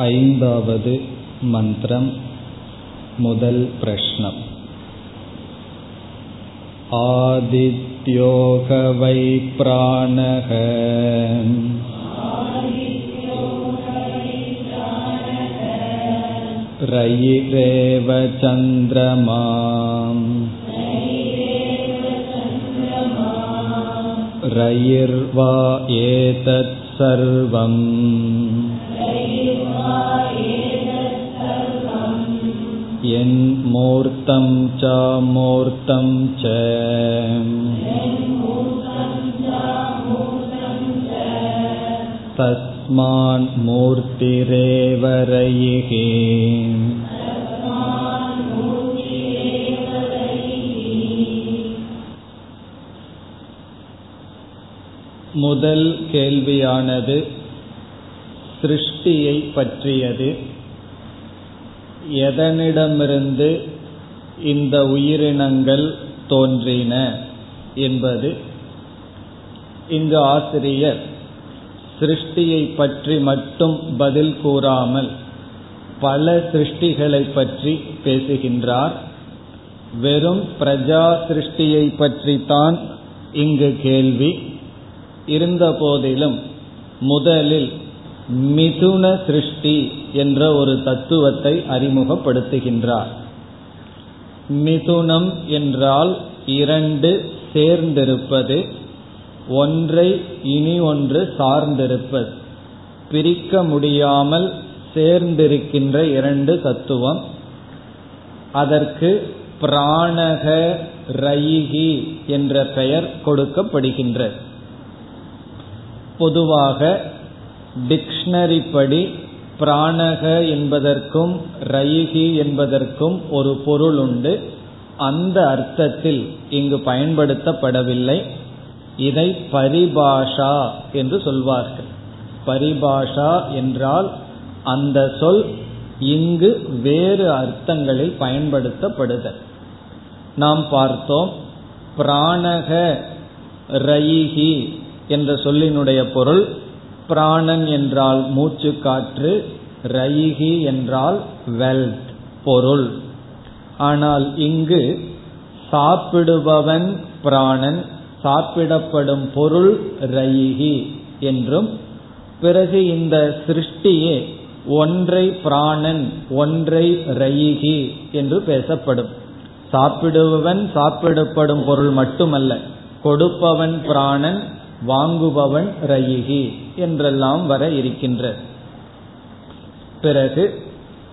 ऐन्दावद् मन्त्रम् मुदल् प्रश्नम् आदित्यो ह वै प्राणः रयिरेव चन्द्रमा रयिर्वा एतत् सर्वम् यन्मूर्तं च मूर्तं च तस्मान्मूर्तिरेव रयिः முதல் கேள்வியானது சிருஷ்டியை பற்றியது எதனிடமிருந்து இந்த உயிரினங்கள் தோன்றின என்பது இங்கு ஆசிரியர் சிருஷ்டியை பற்றி மட்டும் பதில் கூறாமல் பல சிருஷ்டிகளை பற்றி பேசுகின்றார். வெறும் பிரஜா சிருஷ்டியை பற்றி தான் இங்கு கேள்வி. இருந்தபோதிலும் முதலில் மிதுன சிருஷ்டி என்ற ஒரு தத்துவத்தை அறிமுகப்படுத்துகின்றார். மிதுனம் என்றால் இரண்டு சேர்ந்திருப்பது ஒன்றை இனி ஒன்று சார்ந்திருப்பது. பிரிக்க முடியாமல் சேர்ந்திருக்கின்ற இரண்டு தத்துவம். அதற்கு பிராணக ரயிகி என்ற பெயர் கொடுக்கப்படுகின்றது. பொதுவாக டிக்ஷனரி படி பிராணக என்பதற்கும் ரயிகி என்பதற்கும் ஒரு பொருள் உண்டு. அந்த அர்த்தத்தில் இங்கு பயன்படுத்தப்படவில்லை. இதை பரிபாஷா என்று சொல்வார்கள். பரிபாஷா என்றால் அந்த சொல் இங்கு வேறு அர்த்தங்களில் பயன்படுத்தப்படுதல். நாம் பார்த்தோம் பிராணக ரயிகி என்ற சொல்லினுடைய பொருள் பிராணன் என்றால் மூச்சு காற்று ரயிகி என்றால் வெல்த் பொருள். ஆனால் இங்கு சாப்பிடுபவன் பிராணன் சாப்பிடப்படும் பொருள் ரயிகி என்றும் பிறகு இந்த சிருஷ்டியே ஒன்றை பிராணன் ஒன்றை ரயிகி என்று பேசப்படும். சாப்பிடுபவன் சாப்பிடப்படும் பொருள் மட்டுமல்ல கொடுப்பவன் பிராணன் வாங்குபவன் ரயிகி. என்றெல்லாம் வர இருக்கின்ற பிறகு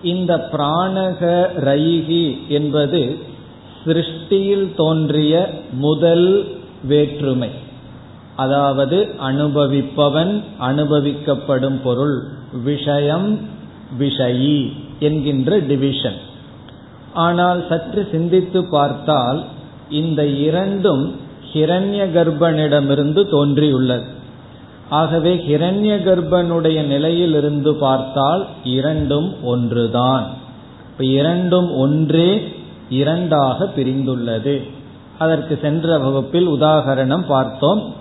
இந்த பிராணக ரயிகி என்பது சிருஷ்டியில் தோன்றிய முதல் வேற்றுமை. அதாவது அனுபவிப்பவன் அனுபவிக்கப்படும் பொருள் விஷயம் விஷயி என்கின்ற டிவிஷன் ஆனால் சற்று சிந்தித்து பார்த்தால் இந்த இரண்டும் ஹிரண்ய கர்ப்பனிடமிருந்து தோன்றியுள்ளது. ஆகவே ஹிரண்ய கர்ப்பனுடைய நிலையிலிருந்து பார்த்தால் இரண்டும் ஒன்றுதான். இப்ப இரண்டும் ஒன்றே இரண்டாக பிரிந்துள்ளது. அதற்கு சென்ற வகுப்பில் உதாகரணம் பார்த்தோம்.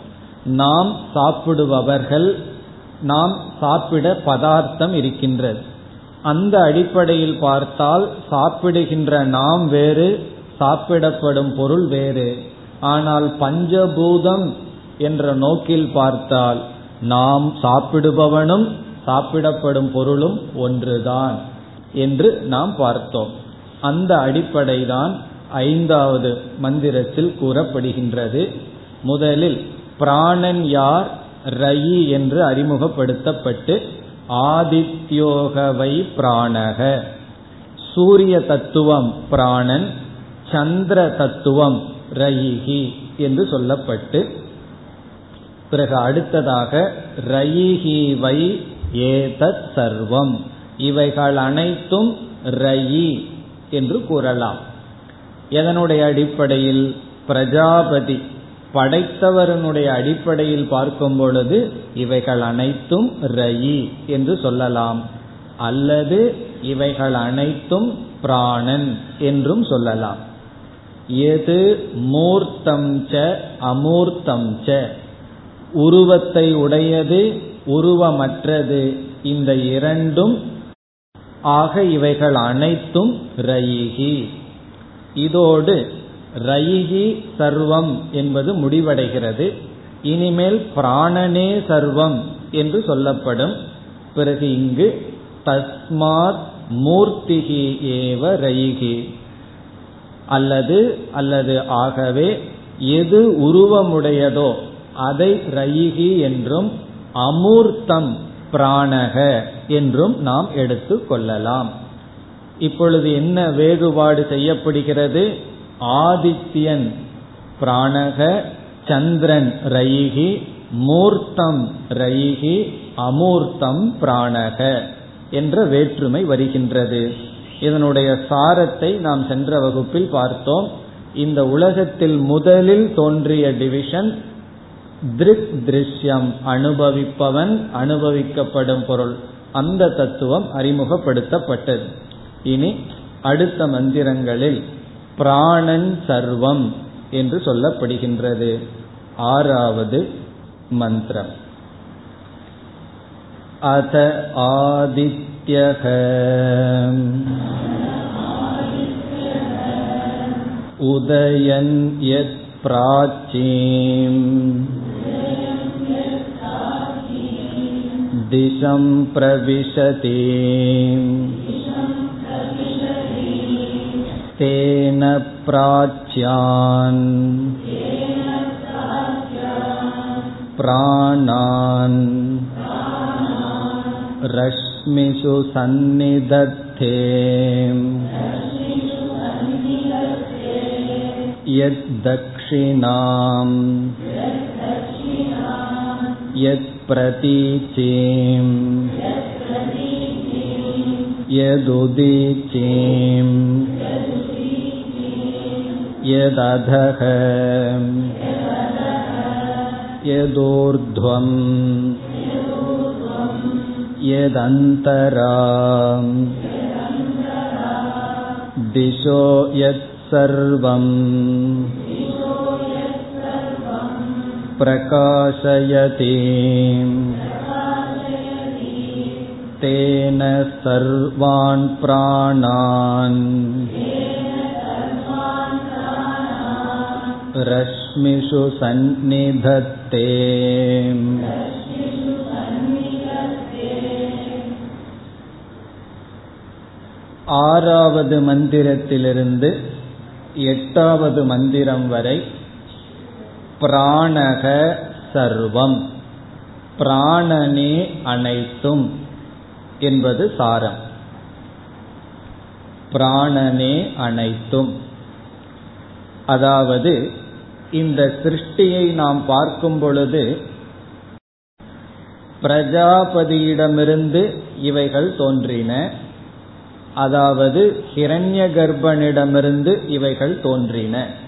நாம் சாப்பிடுபவர்கள் நாம் சாப்பிட பதார்த்தம் இருக்கின்றது. அந்த அடிப்படையில் பார்த்தால் சாப்பிடுகின்ற நாம் வேறு சாப்பிடப்படும் பொருள் வேறு. ஆனால் பஞ்சபூதம் என்ற நோக்கில் பார்த்தால் நாம் சாப்பிடுபவனும் சாப்பிடப்படும் பொருளும் ஒன்றுதான் என்று நாம் பார்த்தோம். அந்த அடிப்படைதான் ஐந்தாவது மந்திரத்தில் கூறப்படுகின்றது. முதலில் பிராணன் யார்? ரயி என்று அறிமுகப்படுத்தப்பட்டு ஆதித்யோகவை பிராணக. சூரிய தத்துவம் பிராணன் சந்திர தத்துவம் ரயிகி என்று சொல்லப்பட்டு பிறகு அடுத்ததாக ரயிஹி வை ஏதத் சர்வம். இவைகள் அனைத்தும் ரயி என்று கூறலாம். எதனுடைய அடிப்படையில்? பிரஜாபதி. படைத்தவரனுடைய அடிப்படையில் பார்க்கும் பொழுது இவைகள் அனைத்தும் ரயி என்று சொல்லலாம். அல்லது இவைகள் அனைத்தும் பிராணன் என்றும் சொல்லலாம். எது மூர்த்தம் ச அமூர்த்தம் ச. உருவத்தை உடையது உருவமற்றது. இந்த இரண்டும் ஆக இவைகள் அனைத்தும் ரயிகி. இதோடு ரயிகி சர்வம் என்பது முடிவடைகிறது. இனிமேல் பிராணனே சர்வம் என்று சொல்லப்படும். பிறகு இங்கு தஸ்மாத் மூர்த்திகி ஏவ ரயிகி. அல்லது அல்லது ஆகவே எது உருவமுடையதோ அதை ரயிகி என்றும் அமூர்த்தம் பிராணக என்றும் நாம் எடுத்துக் கொள்ளலாம். இப்பொழுது என்ன வேறுபாடு செய்யப்படுகிறது? ஆதித்யன் பிராணக சந்திரன் ரயிகி மூர்த்தம் ரயிகி அமூர்த்தம் பிராணக என்ற வேற்றுமை வருகின்றது. இதனுடைய சாரத்தை நாம் சென்ற வகுப்பில் பார்த்தோம். இந்த உலகத்தில் முதலில் தோன்றிய டிவிஷன் திருக் திருஷ்யம் அனுபவிப்பவன் அனுபவிக்கப்படும் பொருள். அந்த தத்துவம் அறிமுகப்படுத்தப்பட்டது. இனி அடுத்த மந்திரங்களில் பிராணன் சர்வம் என்று சொல்லப்படுகின்றது. ஆறாவது மந்திரம். அத ஆதித்யக. உதயன் யத் பிராச்சீம். दिशं प्रविशति तेन प्राच्यान् प्राणान् रश्मिषु सन्निधत्ते यद्दक्षिणाम् यत्प्रतीचीम् यदुदीचीम् यदधः यदूर्ध्वम् यदन्तरा दिशो यत्सर्वम् प्रकाशयति तेन सर्वान् प्राणान् रश्मिषु सन्निधत्ते ஆறாவது மந்திரத்திலிருந்து எட்டாவது மந்திரம் வரை பிராணக சர்வம். பிராணனே அனைத்தும் என்பது சாரம். பிராணனே அனைத்தும். அதாவது இந்த சிருஷ்டியை நாம் பார்க்கும் பொழுது பிரஜாபதியிடமிருந்து இவைகள் தோன்றின. அதாவது ஹிரண்ய கர்ப்பனிடமிருந்து இவைகள் தோன்றின.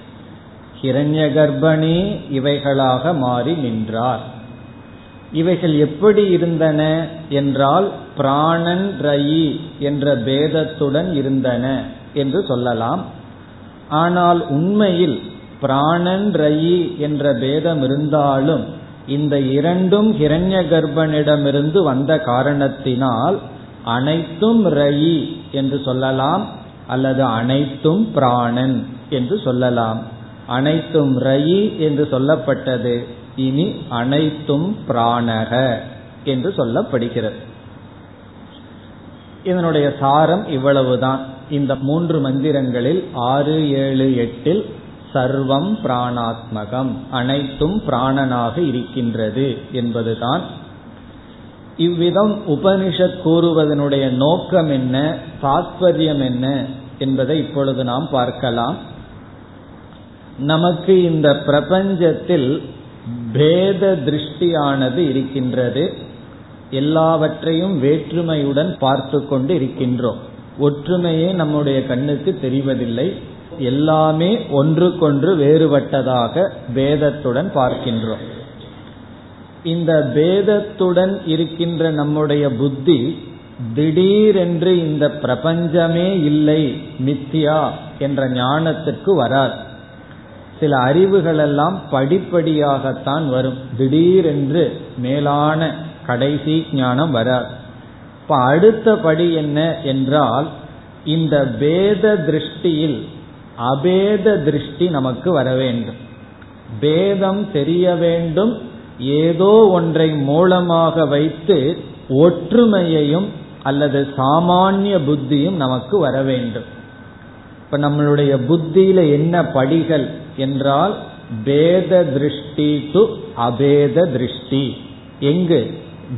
ஹிரண்ய கர்ப்பணி இவைகளாக மாறி நின்றார். இவைகள் எப்படி இருந்தன என்றால் பிராணன் ரயி என்ற பேதத்துடன் இருந்தன என்று சொல்லலாம். ஆனால் உண்மையில் பிராணன் ரயி என்ற பேதம் இருந்தாலும் இந்த இரண்டும் ஹிரண்ய கர்ப்பனிடமிருந்து வந்த காரணத்தினால் அனைத்தும் ரயி என்று சொல்லலாம் அல்லது அனைத்தும் பிராணன் என்று சொல்லலாம். அனைத்தும் ரயி என்று சொல்லப்பட்டது. இனி அனைத்தும் பிராணக என்று சொல்லப்படுகிறது. இதனுடைய சாரம் இவ்வளவுதான். இந்த மூன்று மந்திரங்களில் ஆறு ஏழு எட்டில் சர்வம் பிராணாத்மகம் அனைத்தும் பிராணனாக இருக்கின்றது என்பதுதான். இவ்விதம் உபனிஷத் கூறுவதனுடைய நோக்கம் என்ன தாத்பரியம் என்ன என்பதை இப்பொழுது நாம் பார்க்கலாம். நமக்கு இந்த பிரபஞ்சத்தில் பேத திருஷ்டியானது இருக்கின்றது. எல்லாவற்றையும் வேற்றுமையுடன் பார்த்து கொண்டு இருக்கின்றோம். ஒற்றுமையே நம்முடைய கண்ணுக்கு தெரிவதில்லை. எல்லாமே ஒன்றுக்கொன்று வேறுபட்டதாக பேதத்துடன் பார்க்கின்றோம். இந்த பேதத்துடன் இருக்கின்ற நம்முடைய புத்தி திடீரென்று இந்த பிரபஞ்சமே இல்லை மித்தியா என்ற ஞானத்திற்கு வராது. சில அறிவுகள் எல்லாம் படிப்படியாகத்தான் வரும். திடீரென்று மேலான கடைசி ஞானம் வராது. இப்ப அடுத்த படி என்ன என்றால் இந்த பேத திருஷ்டியில் அபேத திருஷ்டி நமக்கு வர வேண்டும். பேதம் தெரிய வேண்டும். ஏதோ ஒன்றை மூலமாக வைத்து ஒற்றுமையையும் அல்லது சாமானிய புத்தியும் நமக்கு வர வேண்டும். இப்ப நம்மளுடைய புத்தியில என்ன படிகள் என்றால் பேத திருஷ்டி டு அபேத திருஷ்டி எங்கு?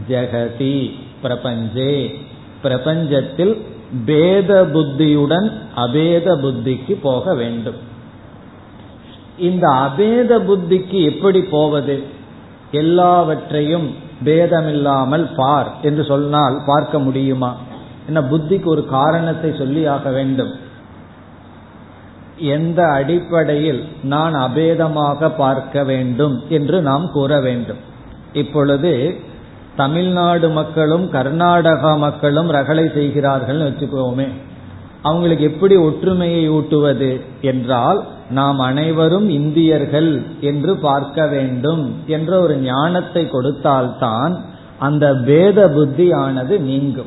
ஜெகதி பிரபஞ்சே. பிரபஞ்சத்தில் பேத புத்தியுடன் அபேத புத்திக்கு போக வேண்டும். இந்த அபேத புத்திக்கு எப்படி போவது? எல்லாவற்றையும் பேதமில்லாமல் பார் என்று சொன்னால் பார்க்க முடியுமா? என்ன புத்திக்கு ஒரு காரணத்தை சொல்லி ஆக வேண்டும். எந்த அடிப்படையில் நான் அபேதமாக பார்க்க வேண்டும் என்று நாம் கூற வேண்டும். இப்பொழுது தமிழ்நாடு மக்களும் கர்நாடகா மக்களும் ரகளை செய்கிறார்கள் வச்சுக்கோமே அவங்களுக்கு எப்படி ஒற்றுமையை ஊட்டுவது என்றால் நாம் அனைவரும் இந்தியர்கள் என்று பார்க்க வேண்டும் என்ற ஒரு ஞானத்தை கொடுத்தால்தான் அந்த பேத புத்தியானது நீங்கும்.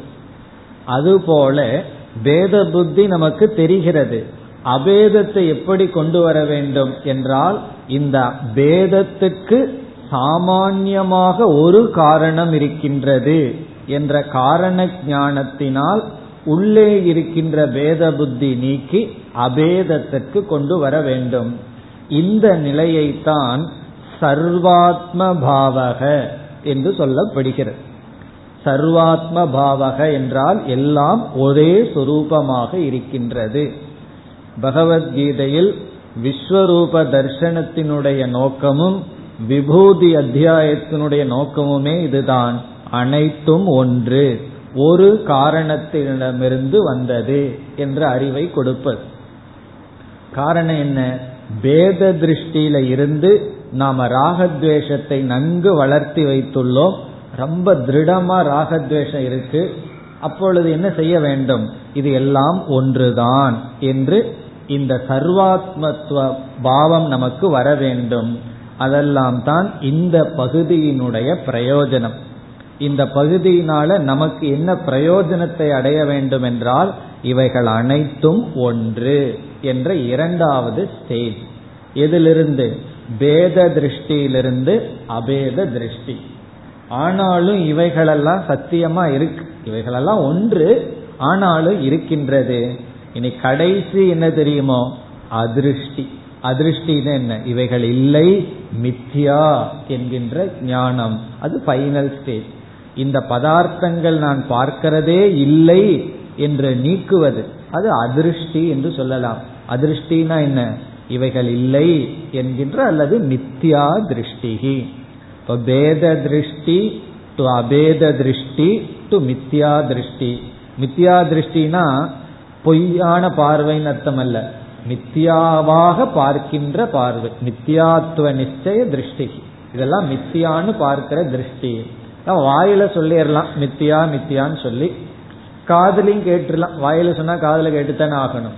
அதுபோல பேத புத்தி நமக்கு தெரிகிறது. அபேதத்தை எப்படி கொண்டு வர வேண்டும் என்றால் இந்த பேதத்துக்கு சாமான்யமாக ஒரு காரணம் இருக்கின்றது என்ற காரண ஞானத்தினால் உள்ளே இருக்கின்ற பேத புத்தி நீக்கி அபேதத்திற்கு கொண்டு வர வேண்டும். இந்த நிலையைத்தான் சர்வாத்ம பாவக என்று சொல்லப்படுகிறது. சர்வாத்ம பாவக என்றால் எல்லாம் ஒரே சுரூபமாக இருக்கின்றது. பகவத்கீதையில் விஸ்வரூப தர்சனத்தினுடைய நோக்கமும் விபூதி அத்தியாயத்தினுடைய நோக்கமுமே இதுதான். அனைத்தும் ஒன்று. ஒரு காரணத்திடமிருந்து வந்தது என்ற அறிவை கொடுப்பது. காரணம் என்ன? பேத திருஷ்டியில இருந்து நாம ராகத்வேஷத்தை நன்கு வளர்த்தி வைத்துள்ளோம். ரொம்ப திருடமா ராகத்வேஷம் இருக்கு. அப்பொழுது என்ன செய்ய வேண்டும்? இது எல்லாம் ஒன்றுதான் என்று இந்த சர்வாத்மத்துவ பாவம் நமக்கு வர வேண்டும். அதெல்லாம் தான் இந்த பகுதியினுடைய பிரயோஜனம். இந்த பகுதியினால நமக்கு என்ன பிரயோஜனத்தை அடைய வேண்டும் என்றால் இவைகள் அனைத்தும் ஒன்று என்ற இரண்டாவது ஸ்டேஜ் எதிலிருந்து? பேத திருஷ்டியிலிருந்து அபேத திருஷ்டி. ஆனாலும் இவைகளெல்லாம் சத்தியமா இருக்கு. இவைகளெல்லாம் ஒன்று. ஆனாலும் இருக்கின்றது. இனி கடைசி என்ன தெரியுமோ? அதிருஷ்டி. அதிருஷ்டி என்ன? இவைகள் இல்லை மித்யா என்கின்ற ஞானம். அது ஃபைனல் ஸ்டேஜ் இந்த பதார்த்தங்கள் நான் பார்க்கிறதே இல்லை என்று நீக்குவது. அது அதிருஷ்டி என்று சொல்லலாம். அதிருஷ்டினா என்ன? இவைகள் இல்லை என்கின்ற அல்லது மித்யா திருஷ்டிகி. இப்போ பேத திருஷ்டி டு அபேத திருஷ்டி டு மித்யா திருஷ்டி. மித்யா திருஷ்டினா பொய்யான பார்வைன்னு அர்த்தம் அல்ல மித்தியாவாக பார்க்கின்ற பார்வை மித்தியாத்துவ நிச்சய திருஷ்டி இதெல்லாம் மித்தியான்னு பார்க்கிற திருஷ்டி. வாயில சொல்லிடலாம் மித்தியா மித்தியான்னு சொல்லி. காதலையும் கேட்டுடலாம். வாயில சொன்னா காதல கேட்டுத்தானே ஆகணும்.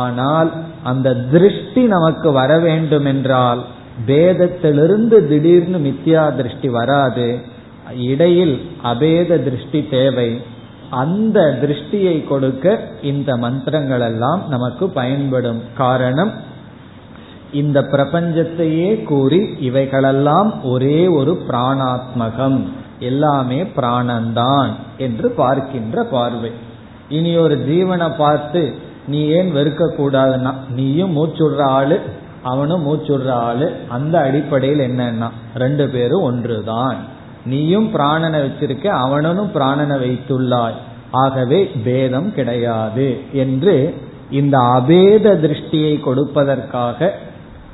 ஆனால் அந்த திருஷ்டி நமக்கு வர வேண்டும் என்றால் பேதத்திலிருந்து திடீர்னு மித்தியா திருஷ்டி வராது. இடையில் அபேத திருஷ்டி தேவை. அந்த திருஷ்டியை கொடுக்க இந்த மந்திரங்கள் எல்லாம் நமக்கு பயன்படும் காரணம் இந்த பிரபஞ்சத்தையே கூறி இவைகளெல்லாம் ஒரே ஒரு பிராணாத்மகம். எல்லாமே பிராணந்தான் என்று பார்க்கின்ற பார்வை. இனி ஒரு ஜீவனை பார்த்து நீ ஏன் வெறுக்க கூடாதுன்னா நீயும் மூச்சுடுற ஆளு அவனும் மூச்சுடுற ஆளு. அந்த அடிப்படையில் என்னன்னா ரெண்டு பேரும் ஒன்றுதான். நீயும் பிராணனை வச்சிருக்க அவனனும் பிராணனை வைத்துள்ளாய். ஆகவே பேதம் கிடையாது என்று இந்த அபேத திருஷ்டியை கொடுப்பதற்காக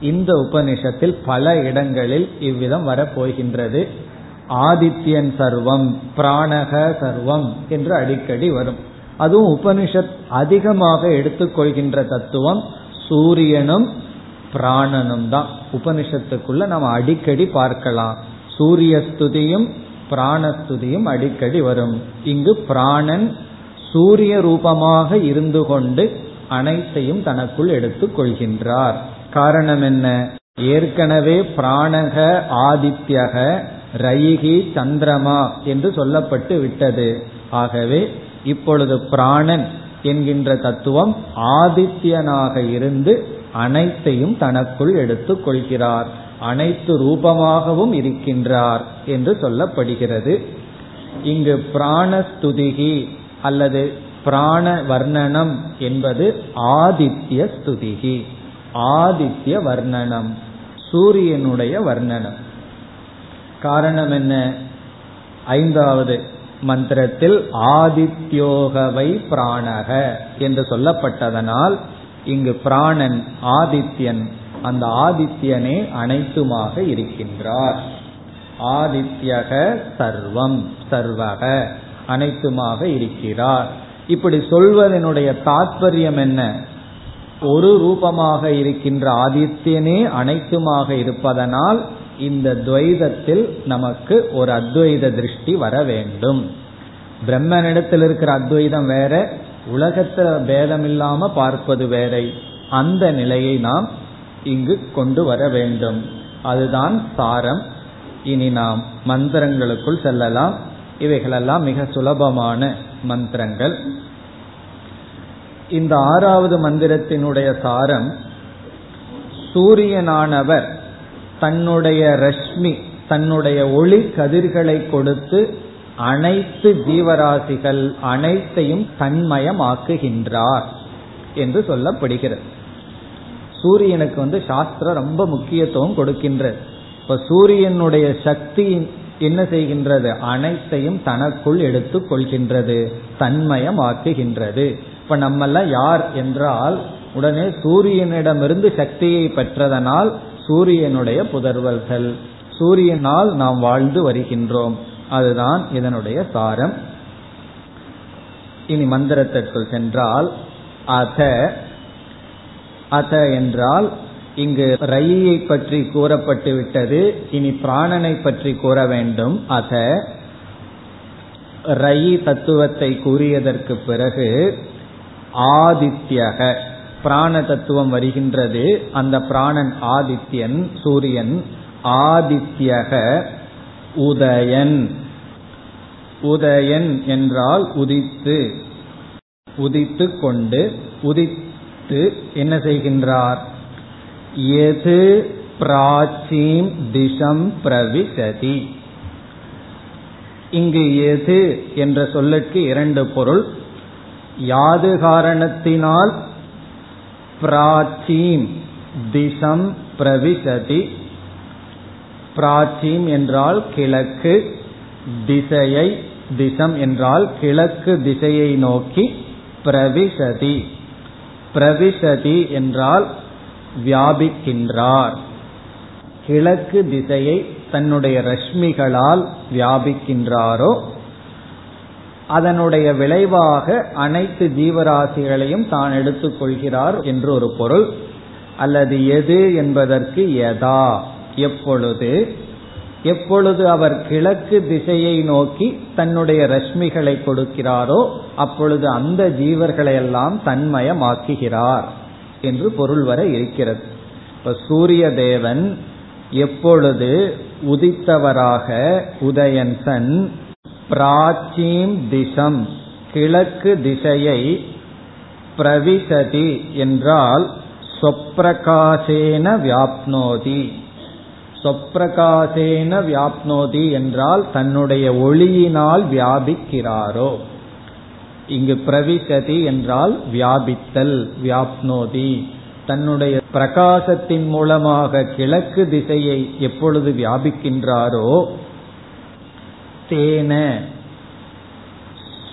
இந்த உபனிஷத்தில் பல இடங்களில் இவ்விதம் வரப்போகின்றது. ஆதித்யன் சர்வம் பிராணக சர்வம் என்று அடிக்கடி வரும். அதுவும் உபனிஷத் அதிகமாக எடுத்துக்கொள்கின்ற தத்துவம் சூரியனும் பிராணனும் தான் உபனிஷத்துக்குள்ள நம்ம அடிக்கடி பார்க்கலாம். சூரிய ஸ்துதியும் பிராணஸ்துதியும் அடிக்கடி வரும். இங்கு பிராணன் சூரிய ரூபமாக இருந்து கொண்டு அனைத்தையும் தனக்குள் எடுத்துக் கொள்கின்றார். காரணம் என்ன? ஏற்கனவே பிராணக ஆதித்யக ரயிகி சந்திரமா என்று சொல்லப்பட்டு விட்டது. ஆகவே இப்பொழுது பிராணன் என்கின்ற தத்துவம் ஆதித்யனாக இருந்து அனைத்தையும் தனக்குள் எடுத்துக் கொள்கிறார். அனைத்து ரூபமாகவும் இருக்கின்றார் என்று சொல்லப்படுகிறது. இங்கு பிராணஸ்துதிகி அல்லது பிராண வர்ணனம் என்பது ஆதித்ய ஸ்துதிகி. ஆதித்ய வர்ணனம் சூரியனுடைய வர்ணனம். காரணம் என்ன? ஐந்தாவது மந்திரத்தில் ஆதித்யோகவை பிராணக என்று சொல்லப்பட்டதனால் இங்கு பிராணன் ஆதித்யன் அந்த ஆதித்யனே அனைத்துமாக இருக்கின்றார். ஆதித்யக சர்வம் சர்வக அனைத்துமாக இருக்கிறார். இப்படி சொல்வதனுடைய தாத்பரியம் என்ன? ஒரு ரூபமாக இருக்கின்ற ஆதித்யனே அனைத்துமாக இருப்பதனால் இந்த துவைதத்தில் நமக்கு ஒரு அத்வைத திருஷ்டி வர வேண்டும். பிரம்மனிடத்தில் இருக்கிற அத்வைதம் வேற உலகத்துல பேதம் இல்லாம பார்ப்பது வேற. அந்த நிலையை நாம் இங்கு கொண்டு வர வேண்டும். அதுதான் சாரம். இனி நாம் மந்திரங்களுக்குள் செல்லலாம். இவைகளெல்லாம் மிக சுலபமான மந்திரங்கள். இந்த ஆறாவது மந்திரத்தினுடைய சாரம் சூரியனானவர் தன்னுடைய ரஷ்மி தன்னுடைய ஒளி கதிர்களை கொடுத்து அனைத்து ஜீவராசிகள் அனைத்தையும் தன்மயமாக்குகின்றார் என்று சொல்லப்படுகிறது. சூரியனுக்கு வந்து சாஸ்திரம் ரொம்ப முக்கியத்துவம் கொடுக்கின்றது இப்ப சூரியனுடைய சக்தி என்ன செய்கின்றது? அனைத்தையும் தனக்குள் எடுத்துக் கொள்கின்றது தன்மயம் ஆக்குகின்றது இப்ப நம்மெல்லாம் யார் என்றால் உடனே சூரியனிடமிருந்து சக்தியை பெற்றதனால் சூரியனுடைய புதர்வல்கள் சூரியனால் நாம் வாழ்ந்து வருகின்றோம். அதுதான் இதனுடைய சாரம். இனி மந்திரத்திற்குள் சென்றால் அத அத என்றால் இங்கு ரயியை பற்றி கூறப்பட்டு விட்டது இனி பிராணனை பற்றி கூற வேண்டும். அத ரயி தத்துவத்தை கூறியதற்கு பிறகு ஆதித்யக பிராண தத்துவம் வருகின்றது. அந்த பிராணன் ஆதித்யன் சூரியன் ஆதித்யக உதயன். உதயன் என்றால் உதித்து உதித்து கொண்டு உதித்த என்ன செய்கின்றார்? எது பிராச்சீம் திசம் பிரவிசதி. இங்கு எது என்ற சொல்லுக்கு இரண்டு பொருள். யாது காரணத்தினால் பிராச்சீம் திசம் பிரவிசதி. பிராச்சீம் என்றால் கிழக்கு திசையை திசம் என்றால் கிழக்கு திசையை நோக்கி பிரவிசதி. பிரவிசதி என்றால் வியாபிக்கின்றார். கிழக்கு திசையை தன்னுடைய ரஷ்மிகளால் வியாபிக்கின்றாரோ அதனுடைய விளைவாக அனைத்து ஜீவராசிகளையும் தான் எடுத்துக்கொள்கிறார் என்று ஒரு பொருள். அல்லது எது என்பதற்கு எதா எப்பொழுது? எப்பொழுது அவர் கிழக்கு திசையை நோக்கி தன்னுடைய ரஷ்மிகளை கொடுக்கிறாரோ அப்பொழுது அந்த ஜீவர்களை எல்லாம் தன்மயமாக்குகிறார் என்று பொருள் வர இருக்கிறது. இப்ப சூரிய தேவன் எப்பொழுது உதித்தவராக உதயன்சன் பிராச்சீம் திசம் கிழக்கு திசையை பிரவிசதி என்றால் சொப்பிரகாசேன வியாப்னோதி. சொப்பிரகாசேன வியாப்னோதி என்றால் தன்னுடைய ஒளியினால் வியாபிக்கிறாரோ. இங்கு பிரவிசதி என்றால் வியாபித்தல் வியாப்னோதி. தன்னுடைய பிரகாசத்தின் மூலமாக கிழக்கு திசையை எப்பொழுது வியாபிக்கின்றாரோ தேன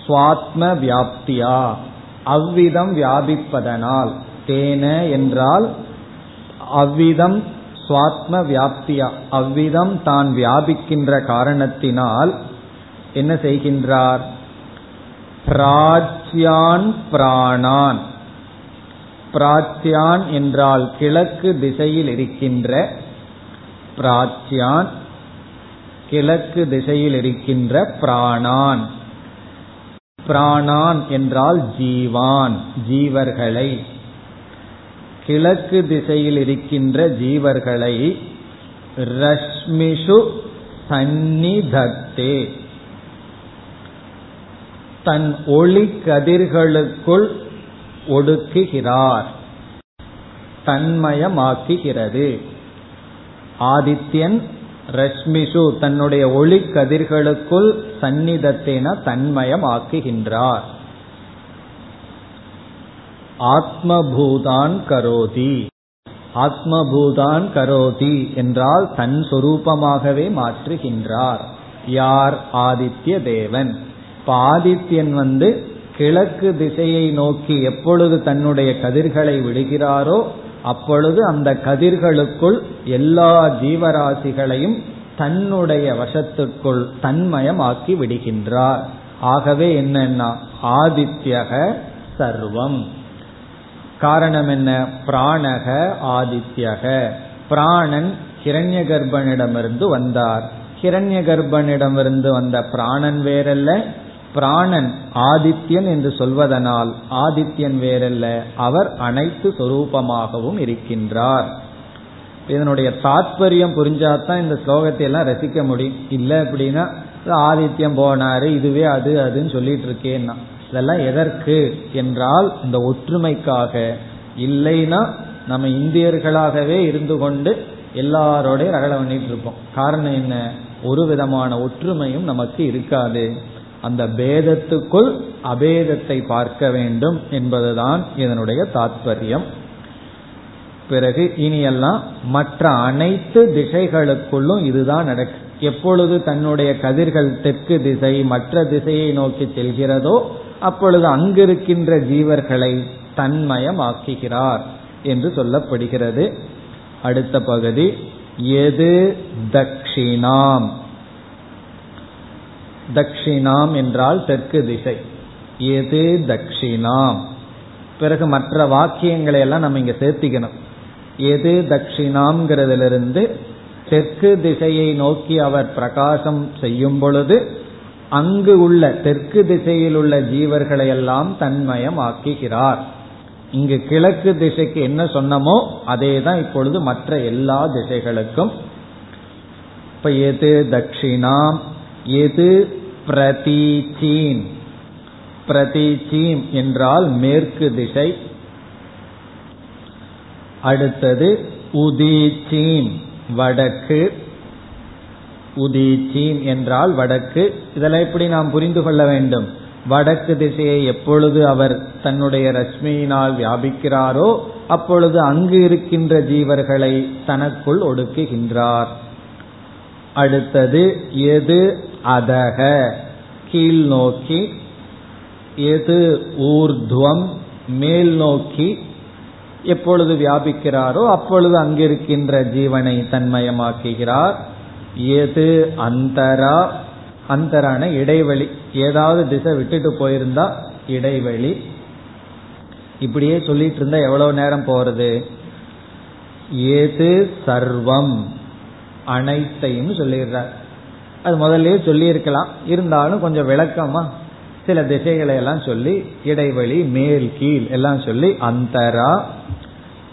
சுவாத்ம வியாப்தியா. அவ்விதம் வியாபிப்பதனால் தேன என்றால் அவ்விதம் சுவாத்ம வியாப்தியா அவ்விதம் தான் வியாபிக்கின்ற காரணத்தினால் என்ன செய்கின்றார்? பிராச்சியான் பிராணான். பிராச்சியான் என்றால் கிழக்கு திசையில் இருக்கின்ற பிராச்சியான் கிழக்கு திசையில் இருக்கின்ற பிராணான். பிராணான் என்றால் ஜீவான் ஜீவர்களை. கிழக்கு திசையில் இருக்கின்ற ஜீவர்களை ரஷ்மிஷு சந்நிதத்தே. தன் ஒளி கதிர்களுக்குள் ஒடுக்குகிறார். தன்மயமாக்குகிறது. ஆதித்யன் ரஷ்மிஷு தன்னுடைய ஒளி கதிர்களுக்குள் சந்நிதத்தின தன்மயமாக்குகின்றார். ஆத்மபூதான் கரோதி. ஆத்மபூதான் கரோதி என்றால் தன் சொரூபமாகவே மாற்றுகின்றார். யார்? ஆதித்ய தேவன். இப்ப ஆதித்யன் வந்து கிழக்கு திசையை நோக்கி எப்பொழுது தன்னுடைய கதிர்களை விடுகிறாரோ அப்பொழுது அந்த கதிர்களுக்குள் எல்லா ஜீவராசிகளையும் தன்னுடைய வசத்துக்குள் தன்மயமாக்கி விடுகின்றார். ஆகவே என்னன்னா ஆதித்யக சர்வம். காரணம் என்ன? பிராணக ஆதித்யக. பிராணன் கிரண்ய கர்ப்பனிடமிருந்து வந்தார். கிரண்ய கர்ப்பனிடமிருந்து வந்த பிராணன் வேறல்ல. பிராணன் ஆதித்யன் என்று சொல்வதனால் ஆதித்யன் வேறல்ல. அவர் அனைத்து சொரூபமாகவும் இருக்கின்றார். இதனுடைய தாத்பரியம் புரிஞ்சாதான் இந்த ஸ்லோகத்தை எல்லாம் ரசிக்க முடியும். இல்லை அப்படின்னா ஆதித்யம் போனாரு இதுவே அது அதுன்னு சொல்லிட்டு இருக்கேன்னா. இதெல்லாம் எதற்கு என்றால் இந்த ஒற்றுமைக்காக. இல்லைன்னா நம்ம இந்தியர்களாகவே இருந்து கொண்டு எல்லாரோடையும் ரகலை பண்ணிட்டு இருப்போம். காரணம் என்ன? ஒரு விதமான ஒற்றுமையும் நமக்கு இருக்காது. அந்த பேதத்துக்குள் அபேதத்தை பார்க்க வேண்டும் என்பதுதான் இதனுடைய தாத்பரியம். பிறகு இனியெல்லாம் மற்ற அனைத்து திசைகளுக்குள்ளும் இதுதான் நடக்கு. எப்பொழுது தன்னுடைய கதிர்கள் தெற்கு திசை மற்ற திசையை நோக்கி செல்கிறதோ அப்பொழுது அங்கிருக்கின்ற ஜீவர்களை தன்மயமாக்குகிறார் என்று சொல்லப்படுகிறது. அடுத்த பகுதி எது தக்ஷிணாம்? தக்ஷிணாம் என்றால் தெற்கு திசை. எது தக்ஷிணாம்? பிறகு மற்ற வாக்கியங்களை எல்லாம் நம்ம இங்க சேர்த்திக்கணும். எது தட்சிணாம்ங்கிறதிலிருந்து தெற்கு திசையை நோக்கி அவர் பிரகாசம் செய்யும் பொழுது அங்கு உள்ள தெற்கு திசையில் உள்ள ஜீவர்களை எல்லாம் தன்மயம் ஆக்குகிறார் இங்கு கிழக்கு திசைக்கு என்ன சொன்னமோ அதே தான் இப்பொழுது மற்ற எல்லா திசைகளுக்கும். இப்ப எது தட்சிணாம் எது பிரதீச்சீன் பிரதீச்சீம் என்றால் மேற்கு திசை. அடுத்தது உதீச்சீம் வடக்கு. உதிச்சீம் என்றால் வடக்கு. இதெல்லாம் எப்படி நாம் புரிந்து கொள்ள வேண்டும்? வடக்கு திசையை எப்பொழுது அவர் தன்னுடைய ரஷ்மியினால் வியாபிக்கிறாரோ அப்பொழுது அங்கு இருக்கின்ற ஜீவர்களை தனக்குள் ஒடுக்குகின்றார். அடுத்தது எது அதக? கீழ் நோக்கி எது ஊர்துவம்? மேல் நோக்கி எப்பொழுது வியாபிக்கிறாரோ அப்பொழுது அங்கிருக்கின்ற ஜீவனை தன்மயமாக்குகிறார். எது அந்தரா? அந்தரான இடைவெளி. ஏதாவது திசை விட்டுட்டு போயிருந்தா இடைவெளி. இப்படியே சொல்லிட்டு இருந்தா எவ்வளவு நேரம் போறது? ஏது சர்வம்? அனைத்தையும் சொல்லிடுறார். அது முதல்ல சொல்லியிருக்கலாம். இருந்தாலும் கொஞ்சம் விளக்கமா சில திசைகளை எல்லாம் சொல்லி இடைவெளி மேல் கீழ் எல்லாம் சொல்லி அந்தரா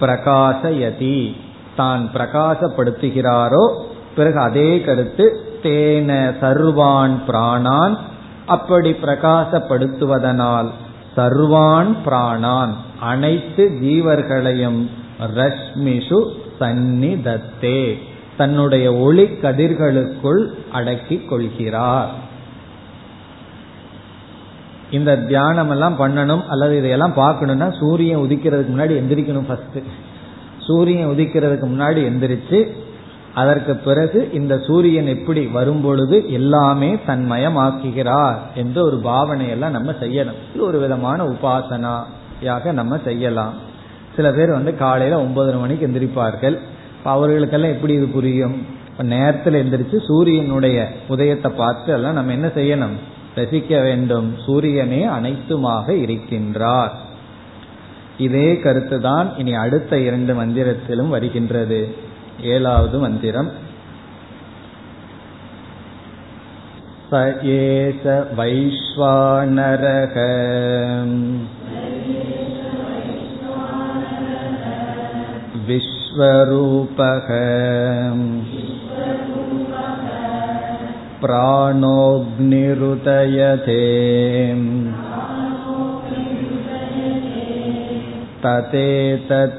பிரகாசயதி. தான் பிரகாசப்படுத்துகிறாரோ பிறகு அதே கருத்து தேன சர்வான் பிராணான் அப்படி பிரகாசப்படுத்துவதனால் சர்வான் பிராணான் அனைத்து ஜீவர்களையும் ரஷ்மிஷு சந்நிதத்தே தன்னுடைய ஒளி கதிர்களுக்குள் அடக்கிக் கொள்கிறார். இந்த தியானம் எல்லாம் பண்ணணும் அல்லது இதையெல்லாம் பார்க்கணும்னா சூரியன் உதிக்கிறதுக்கு முன்னாடி எந்திரிக்கணும் ஃபர்ஸ்ட் சூரியன் உதிக்கிறதுக்கு முன்னாடி எந்திரிச்சு அதற்கு பிறகு இந்த சூரியன் எப்படி வரும்பொழுது எல்லாமே தன்மயமாக்குகிறார் என்ற ஒரு பாவனையெல்லாம் நம்ம செய்யணும். இது ஒரு விதமான உபாசனாயாக நம்ம செய்யலாம். சில பேர் வந்து காலையில ஒன்பதரை மணிக்கு எந்திரிப்பார்கள். அவர்களுக்கெல்லாம் எப்படி இது புரியும்? நேரத்தில் எந்திரிச்சு சூரியனுடைய உதயத்தை பார்த்து எல்லாம் நம்ம என்ன செய்யணும்? ரசிக்க வேண்டும். சூரியனே அனைத்துமாக இருக்கின்றார். இதே கருத்து தான் இனி அடுத்த இரண்டு மந்திரத்திலும் வருகின்றது. ஏழாவது மந்திரம் ச ஏச வைஸ்வானரக விஸ்வரூபக प्राणोऽग्निरुदयते ततेतद्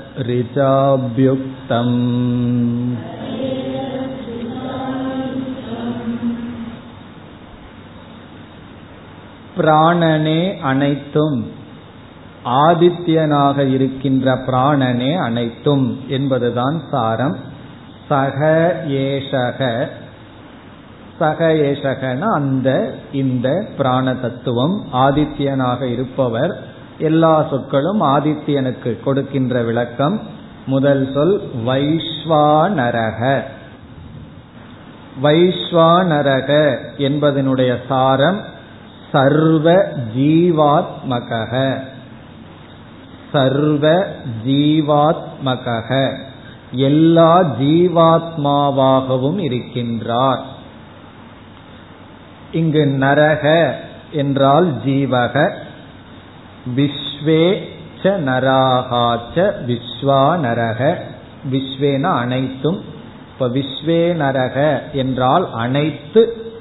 பிராணனே அனைத்தும் ஆதித்யனாக இருக்கின்ற பிராணனே அனைத்தும் என்பதுதான் சாரம் சக ஏஷக சக ஏஷகன அந்த இந்த பிராண தத்துவம் ஆதித்யனாக இருப்பவர் எல்லா சொற்களும் ஆதித்யனுக்கு கொடுக்கின்ற விளக்கம். முதல் சொல் வைஸ்வானரக வைஸ்வானரக என்பதனுடைய சாரம் சர்வ ஜீவாத்மக சர்வ ஜீவாத்மக எல்லா ஜீவாத்மாவாகவும் இருக்கின்றார். இங்கு நரக என்றால் ஜீவக விஸ்வே ச நராகாச்ச விஸ்வா நரக. விஸ்வேன அனைத்தும். இப்ப விஸ்வே நரக என்றால் அனைத்து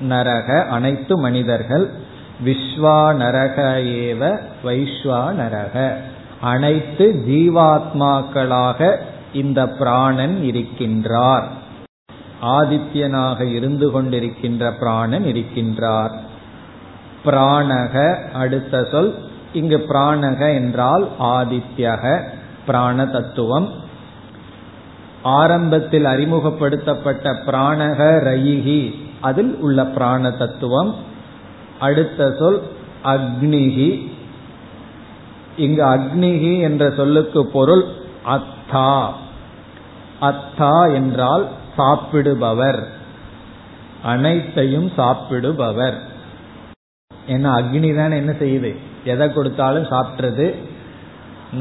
நரக அனைத்து மனிதர்கள். விஸ்வா நரக ஏவ வைஸ்வா நரக. அனைத்து ஜீவாத்மாக்களாக இந்த பிராணன் இருக்கின்றார். ஆதித்யனாக இருந்து கொண்டிருக்கின்ற பிராணன் இருக்கின்றார். பிராணக அடுத்த சொல் இங்கு பிராணக என்றால் ஆதித்யக பிராண தத்துவம். ஆரம்பத்தில் அறிமுகப்படுத்தப்பட்ட பிராணக ரயிகி அதில் உள்ள பிராண தத்துவம். அடுத்த சொல் அக்னிகி. இங்கு அக்னிகி என்ற சொல்லுக்கு பொருள் அத்தா. அத்தா என்றால் சாப்பிடுபவர். அனைத்தையும் சாப்பிடுபவர். ஏன்னா அக்னி தான் என்ன செய்யுது? எதை கொடுத்தாலும் சாப்பிட்றது.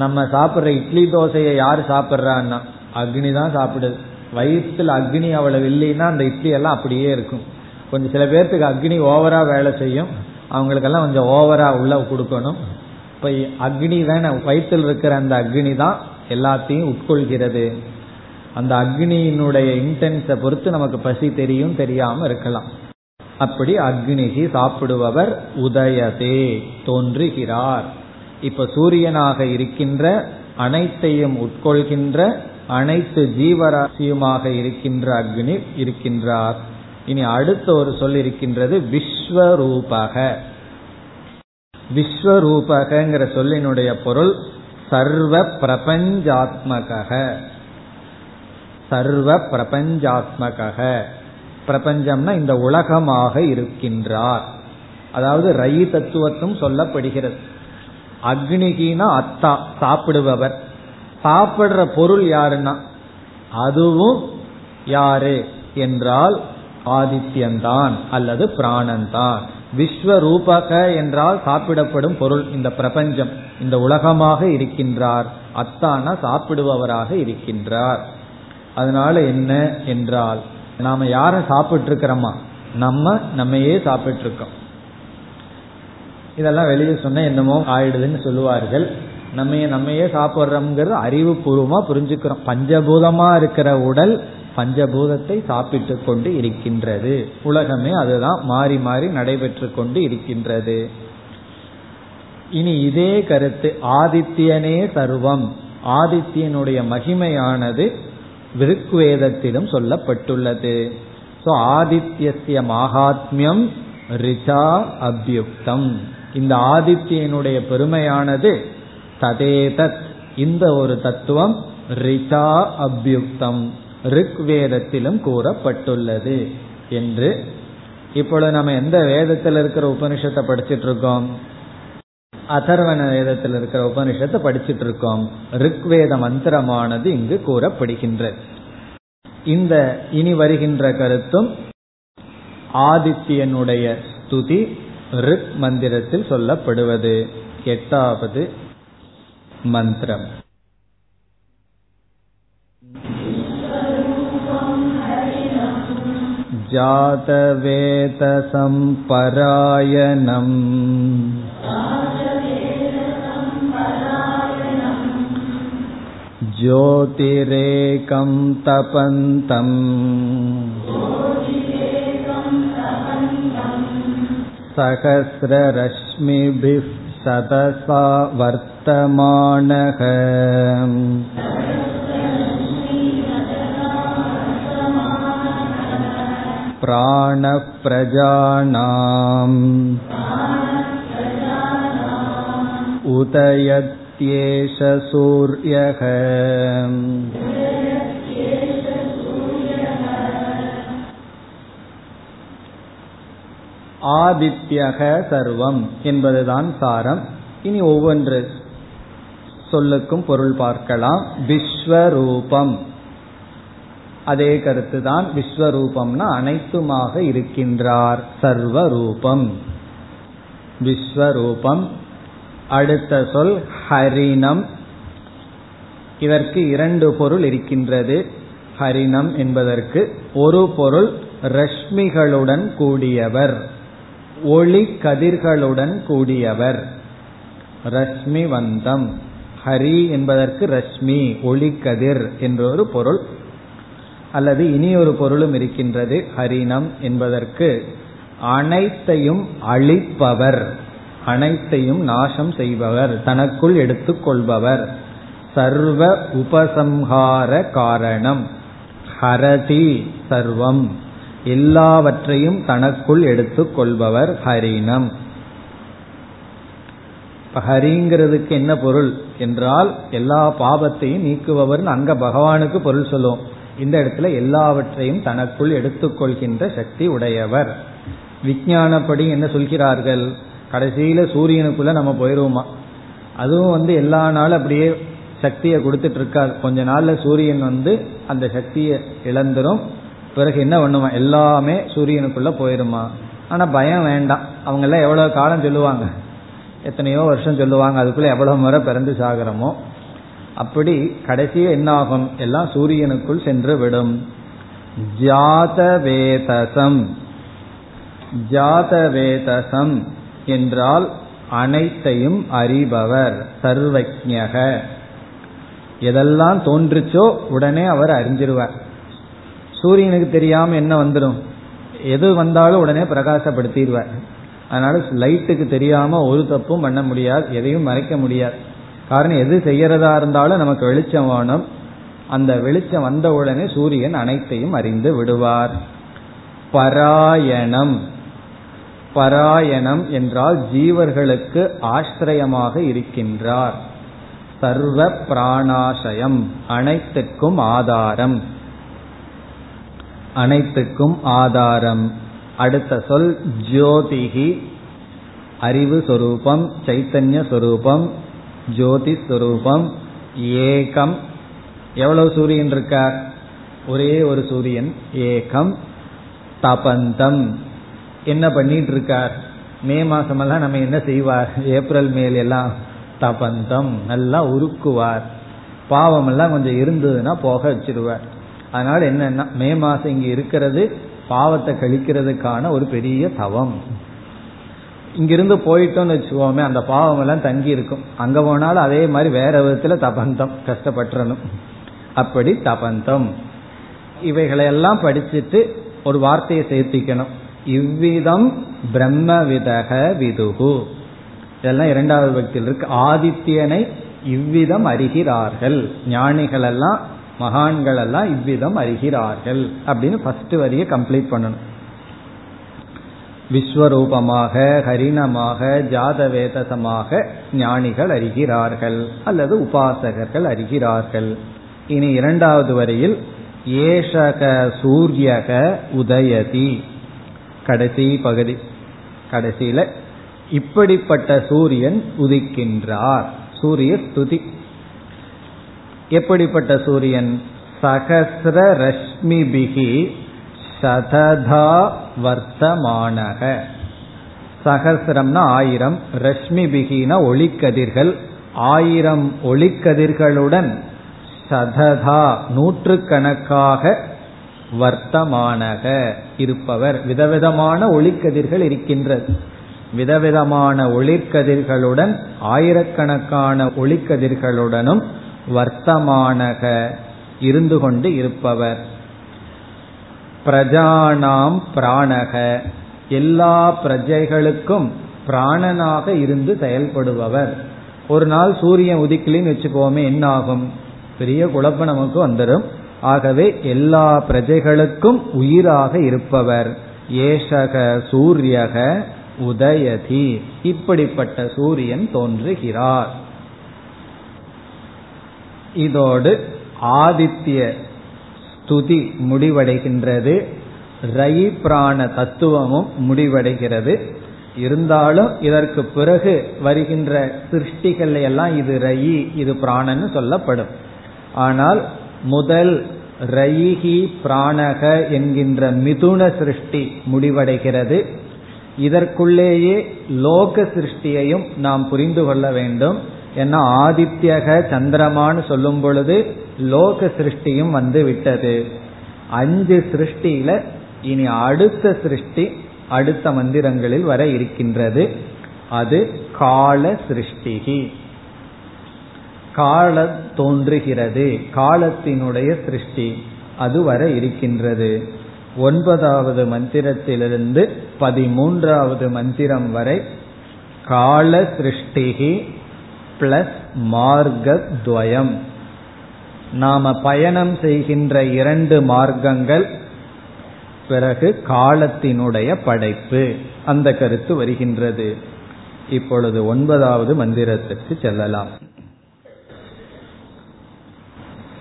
நம்ம சாப்பிட்ற இட்லி தோசையை யார் சாப்பிட்றான்னா அக்னி தான் சாப்பிடுது. வயிற்றுல அக்னி அவ்வளவு இல்லைன்னா அந்த இட்லி எல்லாம் அப்படியே இருக்கும். கொஞ்சம் சில பேர்த்துக்கு அக்னி ஓவரா வேலை செய்யும். அவங்களுக்கெல்லாம் கொஞ்சம் ஓவரா உள்ள கொடுக்கணும். இப்ப அக்னி தானே வயிற்றில் இருக்கிற அந்த அக்னி தான் எல்லாத்தையும் உட்கொள்கிறது. அந்த அக்னியினுடைய இன்டென்ஸை பொறுத்து நமக்கு பசி தெரியும் தெரியாம இருக்கலாம். அப்படி அக்னிகி சாப்பிடுபவர் உதயதே தோன்றுகிறார். இப்ப சூரியனாக இருக்கின்ற அனைத்தையும் உட்கொள்கின்ற அனைத்து ஜீவராசியுமாக இருக்கின்ற அக்னி இருக்கின்றார். இனி அடுத்த ஒரு சொல் இருக்கின்றது விஸ்வரூபக. விஸ்வரூபகங்கிற சொல்லினுடைய பொருள் சர்வ பிரபஞ்சாத்மக சர்வ பிரபஞ்சாத்மக பிரபஞ்சம்னா இந்த உலகமாக இருக்கின்றார். அதாவது ரயி தத்துவத்தும் சொல்லப்படுகிறது. அக்னிகினா அத்தா சாப்பிடுபவர். சாப்பிடுற பொருள் யாருன்னா? அதுவும் யாரு? என்றால் ஆதித்யன்தான் அல்லது பிராணன்தான் விஸ்வரூபக என்றால் சாப்பிடப்படும் பொருள் இந்த பிரபஞ்சம். இந்த உலகமாக இருக்கின்றார். அத்தான சாப்பிடுபவராக இருக்கின்றார். அதனால என்ன என்றால் நாம யார சாப்பிட்டு இருக்கிறோமா நம்ம நம்மையே சாப்பிட்டு இருக்கோம் இதெல்லாம் வெளியே சொன்ன என்னமோ ஆயிடுதுன்னு சொல்லுவார்கள். நம்ம நம்மையே சாப்பிட்றோம்ங்கிறது அறிவுபூர்வமா புரிஞ்சுக்கிறோம். பஞ்சபூதமா இருக்கிற உடல் பஞ்சபூதத்தை சாப்பிட்டு கொண்டு இருக்கின்றது. உலகமே அதுதான் மாறி மாறி நடைபெற்று கொண்டு இருக்கின்றது. இனி இதே கருத்து ஆதித்யனே சர்வம். ஆதித்யனுடைய மகிமையானது ரிக்வேதத்திலும் சொல்லப்பட்டுள்ளது ஸோ ஆதித்யசிய மகாத்மியம் ரிச்சா அபியுக்தம் இந்த ஆதித்யனுடைய பெருமையானது ததேதத் இந்த ஒரு தத்துவம் ரிச்சா அபியுக்தம் ரிக்வேதத்திலும் கூறப்பட்டுள்ளது என்று இப்பொழுது நம்ம எந்த வேதத்தில் இருக்கிற உபனிஷத்தை படிச்சிட்டு இருக்கோம் அதர்வன வேதத்தில் இருக்கிற உபனிஷத்தை படிச்சிட்டு இருக்கோம் ரிக்வேத மந்திரமானது இங்கு கூறப்படுகின்றது இந்த இனி வருகின்ற கருத்தும் ஆதித்யனுடைய ஸ்துதி ரிக் மந்திரத்தில் சொல்லப்படுவது எட்டாவது மந்திரம் जातवेतसम्परायणम् ज्योतिरेकं तपन्तम् सहस्ररश्मिभिः सतसा वर्तमानः प्राणप्रजानाम् उदयत्येष सूर्यः ஆதித்யக சர்வம் என்பதுதான் சாரம் இனி ஒவ்வொன்று சொல்லுக்கும் பொருள் பார்க்கலாம் விஸ்வரூபம் அதே கருத்துதான் விஸ்வரூபம்னா அனைத்துமாக இருக்கின்றார் சர்வரூபம் விஸ்வரூபம் அடுத்த சொல் ஹரிணம். இதற்கு இரண்டு பொருள் இருக்கின்றது. ஹரிணம் என்பதற்கு ஒரு பொருள் ரஷ்மிகளுடன் கூடியவர் ஒளி கதிர்களுடன் கூடியவர். ரஷ்மி வந்தம் ஹரி என்பதற்கு ரஷ்மி ஒளி கதிர் என்ற ஒரு பொருள். அல்லது இனி ஒரு பொருளும் இருக்கின்றது. ஹரிணம் என்பதற்கு அனைத்தையும் அழிப்பவர். அனைத்தையும் நாசம் செய்பவர் தனக்குள் எடுத்துக்கொள்பவர். சர்வ உபசம்ஹார காரணம். ஹரதி சர்வம். எல்லாவற்றையும் தனக்குள் எடுத்துக்கொள்பவர் ஹரிணம். ஹரிங்கிறதுக்கு என்ன பொருள் என்றால் எல்லா பாபத்தையும் நீக்குபவர் அங்க பகவானுக்கு பொருள் சொல்லுவோம். இந்த இடத்துல எல்லாவற்றையும் தனக்குள் எடுத்துக்கொள்கின்ற சக்தி உடையவர். விஞ்ஞானப்படி என்ன சொல்கிறார்கள்? கடைசியில சூரியனுக்குள்ள நம்ம போயிருவோமா? அதுவும் வந்து எல்லா நாளும் அப்படியே சக்தியை கொடுத்துட்டு இருக்காது. கொஞ்ச நாள்ல சூரியன் வந்து அந்த சக்தியை இழந்துரும். பிறகு என்ன பண்ணுமா? எல்லாமே சூரியனுக்குள்ள போயிருமா? ஆனா பயம் வேண்டாம். அவங்க எல்லாம் எவ்வளவு காலம் சொல்லுவாங்க? எத்தனையோ வருஷம் சொல்லுவாங்க அதுக்குள்ள எவ்வளவு முறை பிறந்து சாகிறோமோ அப்படி கடைசியில் என்ன ஆகும்? எல்லாம் சூரியனுக்குள் சென்று விடும். ஜாதவேதசம். ஜாதவேதசம். என்றால் அனைத்தையும் அறிபவர் சர்வஜக எதெல்லாம் தோன்றுச்சோ உடனே அவர் அறிஞ்சிருவார். சூரியனுக்கு தெரியாம என்ன வந்துடும் எது வந்தாலும் உடனே பிரகாசப்படுத்திடுவார். அதனால லைட்டுக்கு தெரியாம ஒரு தப்பும் பண்ண முடியாது எதையும் மறைக்க முடியாது. காரணம் எது செய்யறதா இருந்தாலும் நமக்கு வெளிச்சம் வேணும். அந்த வெளிச்சம் வந்த உடனே சூரியன் அனைத்தையும் அறிந்து விடுவார். பராயணம். பராயணம் என்றால் ஜீவர்களுக்கு ஆசிரியமாக இருக்கின்றார். சர்வ பிராணாசயம் அனைத்துக்கும் ஆதாரம். அனைத்துக்கும் ஆதாரம். அடுத்த சொல் ஜோதிகி அறிவு சொரூபம் சைத்தன்ய சொரூபம் ஜோதி சொரூபம் ஏகம். எவ்வளவு சூரியன் இருக்கார்? ஒரே ஒரு சூரியன் ஏகம். தபந்தம். என்ன பண்ணிட்டு இருக்கார் மே மாசமெல்லாம் நம்ம என்ன செய்வார்? ஏப்ரல் மேல் எல்லாம் தபந்தம் நல்லா உருக்குவார். பாவம் எல்லாம் கொஞ்சம் இருந்ததுன்னா போக வச்சிருவார். அதனால என்னன்னா மே மாசம் இங்க இருக்கிறது பாவத்தை கழிக்கிறதுக்கான ஒரு பெரிய தவம். இங்கிருந்து போயிட்டோம்னு வச்சுக்கோமே அந்த பாவம் எல்லாம் தங்கி இருக்கும் அங்க போனாலும் அதே மாதிரி வேற விதத்துல தபந்தம் கஷ்டப்பட்டுறணும். அப்படி தபந்தம். இவைகளையெல்லாம் படிச்சுட்டு ஒரு வார்த்தையை சேர்த்திக்கணும். இவ்விதம் பிரம்மவிதக விதுகு இதெல்லாம் இரண்டாவது பக்தியில் இருக்கு. ஆதித்யனை இவ்விதம் அறிகிறார்கள். ஞானிகள் எல்லாம் மகான்கள் எல்லாம் இவ்விதம் அறிகிறார்கள் அப்படின்னு ஃபர்ஸ்ட் வரியை கம்ப்ளீட் பண்ணணும். விஸ்வரூபமாக ஹரிணமாக ஜாதவேதசமாக ஞானிகள் அறிகிறார்கள் அல்லது உபாசகர்கள் அறிகிறார்கள். இனி இரண்டாவது வரியில் ஏஷக சூரியக உதயதி. கடைசி பகுதி. கடைசியில இப்படிப்பட்ட சூரியன் உதிக்கின்றார். சூரிய ஸ்துதி. எப்படிப்பட்ட சூரியன்? சகசிர ரஷ்மிபிகி சததா வர்த்தமானக. சகசிரம்னா ஆயிரம் ரஷ்மிபிகின ஒளிக்கதிர்கள். ஆயிரம் ஒளிக்கதிர்களுடன் சததா நூற்றுக்கணக்காக வர்த்தமானக இருப்பவர். விதவிதமான ஒளிக்கதிர்கள் இருக்கின்றது. விதவிதமான ஒளிக்கதிர்களுடன் ஆயிரக்கணக்கான ஒளிக்கதிர்களுடனும் வர்த்தமானக இருந்து கொண்டு இருப்பவர். பிரஜானாம் பிராணக. எல்லா பிரஜைகளுக்கும் பிராணனாக இருந்து செயல்படுபவர். ஒரு நாள் சூரியன் உதிக்கலின்னு வச்சுக்கோமே என்ன ஆகும் பெரிய குழப்பம் நமக்கு வந்துடும் ஆகவே எல்லா பிரஜைகளுக்கும் உயிராக இருப்பவர். ஏஷக சூரியக உதயதி. இப்படிப்பட்ட சூரியன் தோன்றுகிறார். இதோடு ஆதித்ய ஸ்துதி முடிவடைகின்றது. ரயி பிராண தத்துவமும் முடிவடைகிறது. இருந்தாலும் இதற்கு பிறகு வருகின்ற சிருஷ்டிகள் எல்லாம் இது ரயி இது பிராணன்னு சொல்லப்படும். ஆனால் முதல் ரயிகி பிராணக என்கின்ற மிதுன சிருஷ்டி முடிவடைகிறது. இதற்குள்ளேயே லோக சிருஷ்டியையும் நாம் புரிந்து கொள்ள வேண்டும். ஏன்னா ஆதித்யக சந்திரமான்னு சொல்லும் பொழுது லோக சிருஷ்டியும் வந்து விட்டது. அஞ்சு சிருஷ்டியில இனி அடுத்த சிருஷ்டி அடுத்த மந்திரங்களில் வர இருக்கின்றது. அது கால சிருஷ்டிகி. காலம் தோன்றுகிறது. காலத்தினுடைய சிருஷ்டி அது வர இருக்கின்றது. ஒன்பதாவது மந்திரத்திலிருந்து பதிமூன்றாவது மந்திரம் வரை கால சிருஷ்டிகி பிளஸ் மார்க்கத்வயம். நாம பயணம் செய்கின்ற இரண்டு மார்க்கங்கள் பிறகு காலத்தினுடைய படைப்பு. அந்த கருத்து வருகின்றது. இப்பொழுது ஒன்பதாவது மந்திரத்திற்கு செல்லலாம்.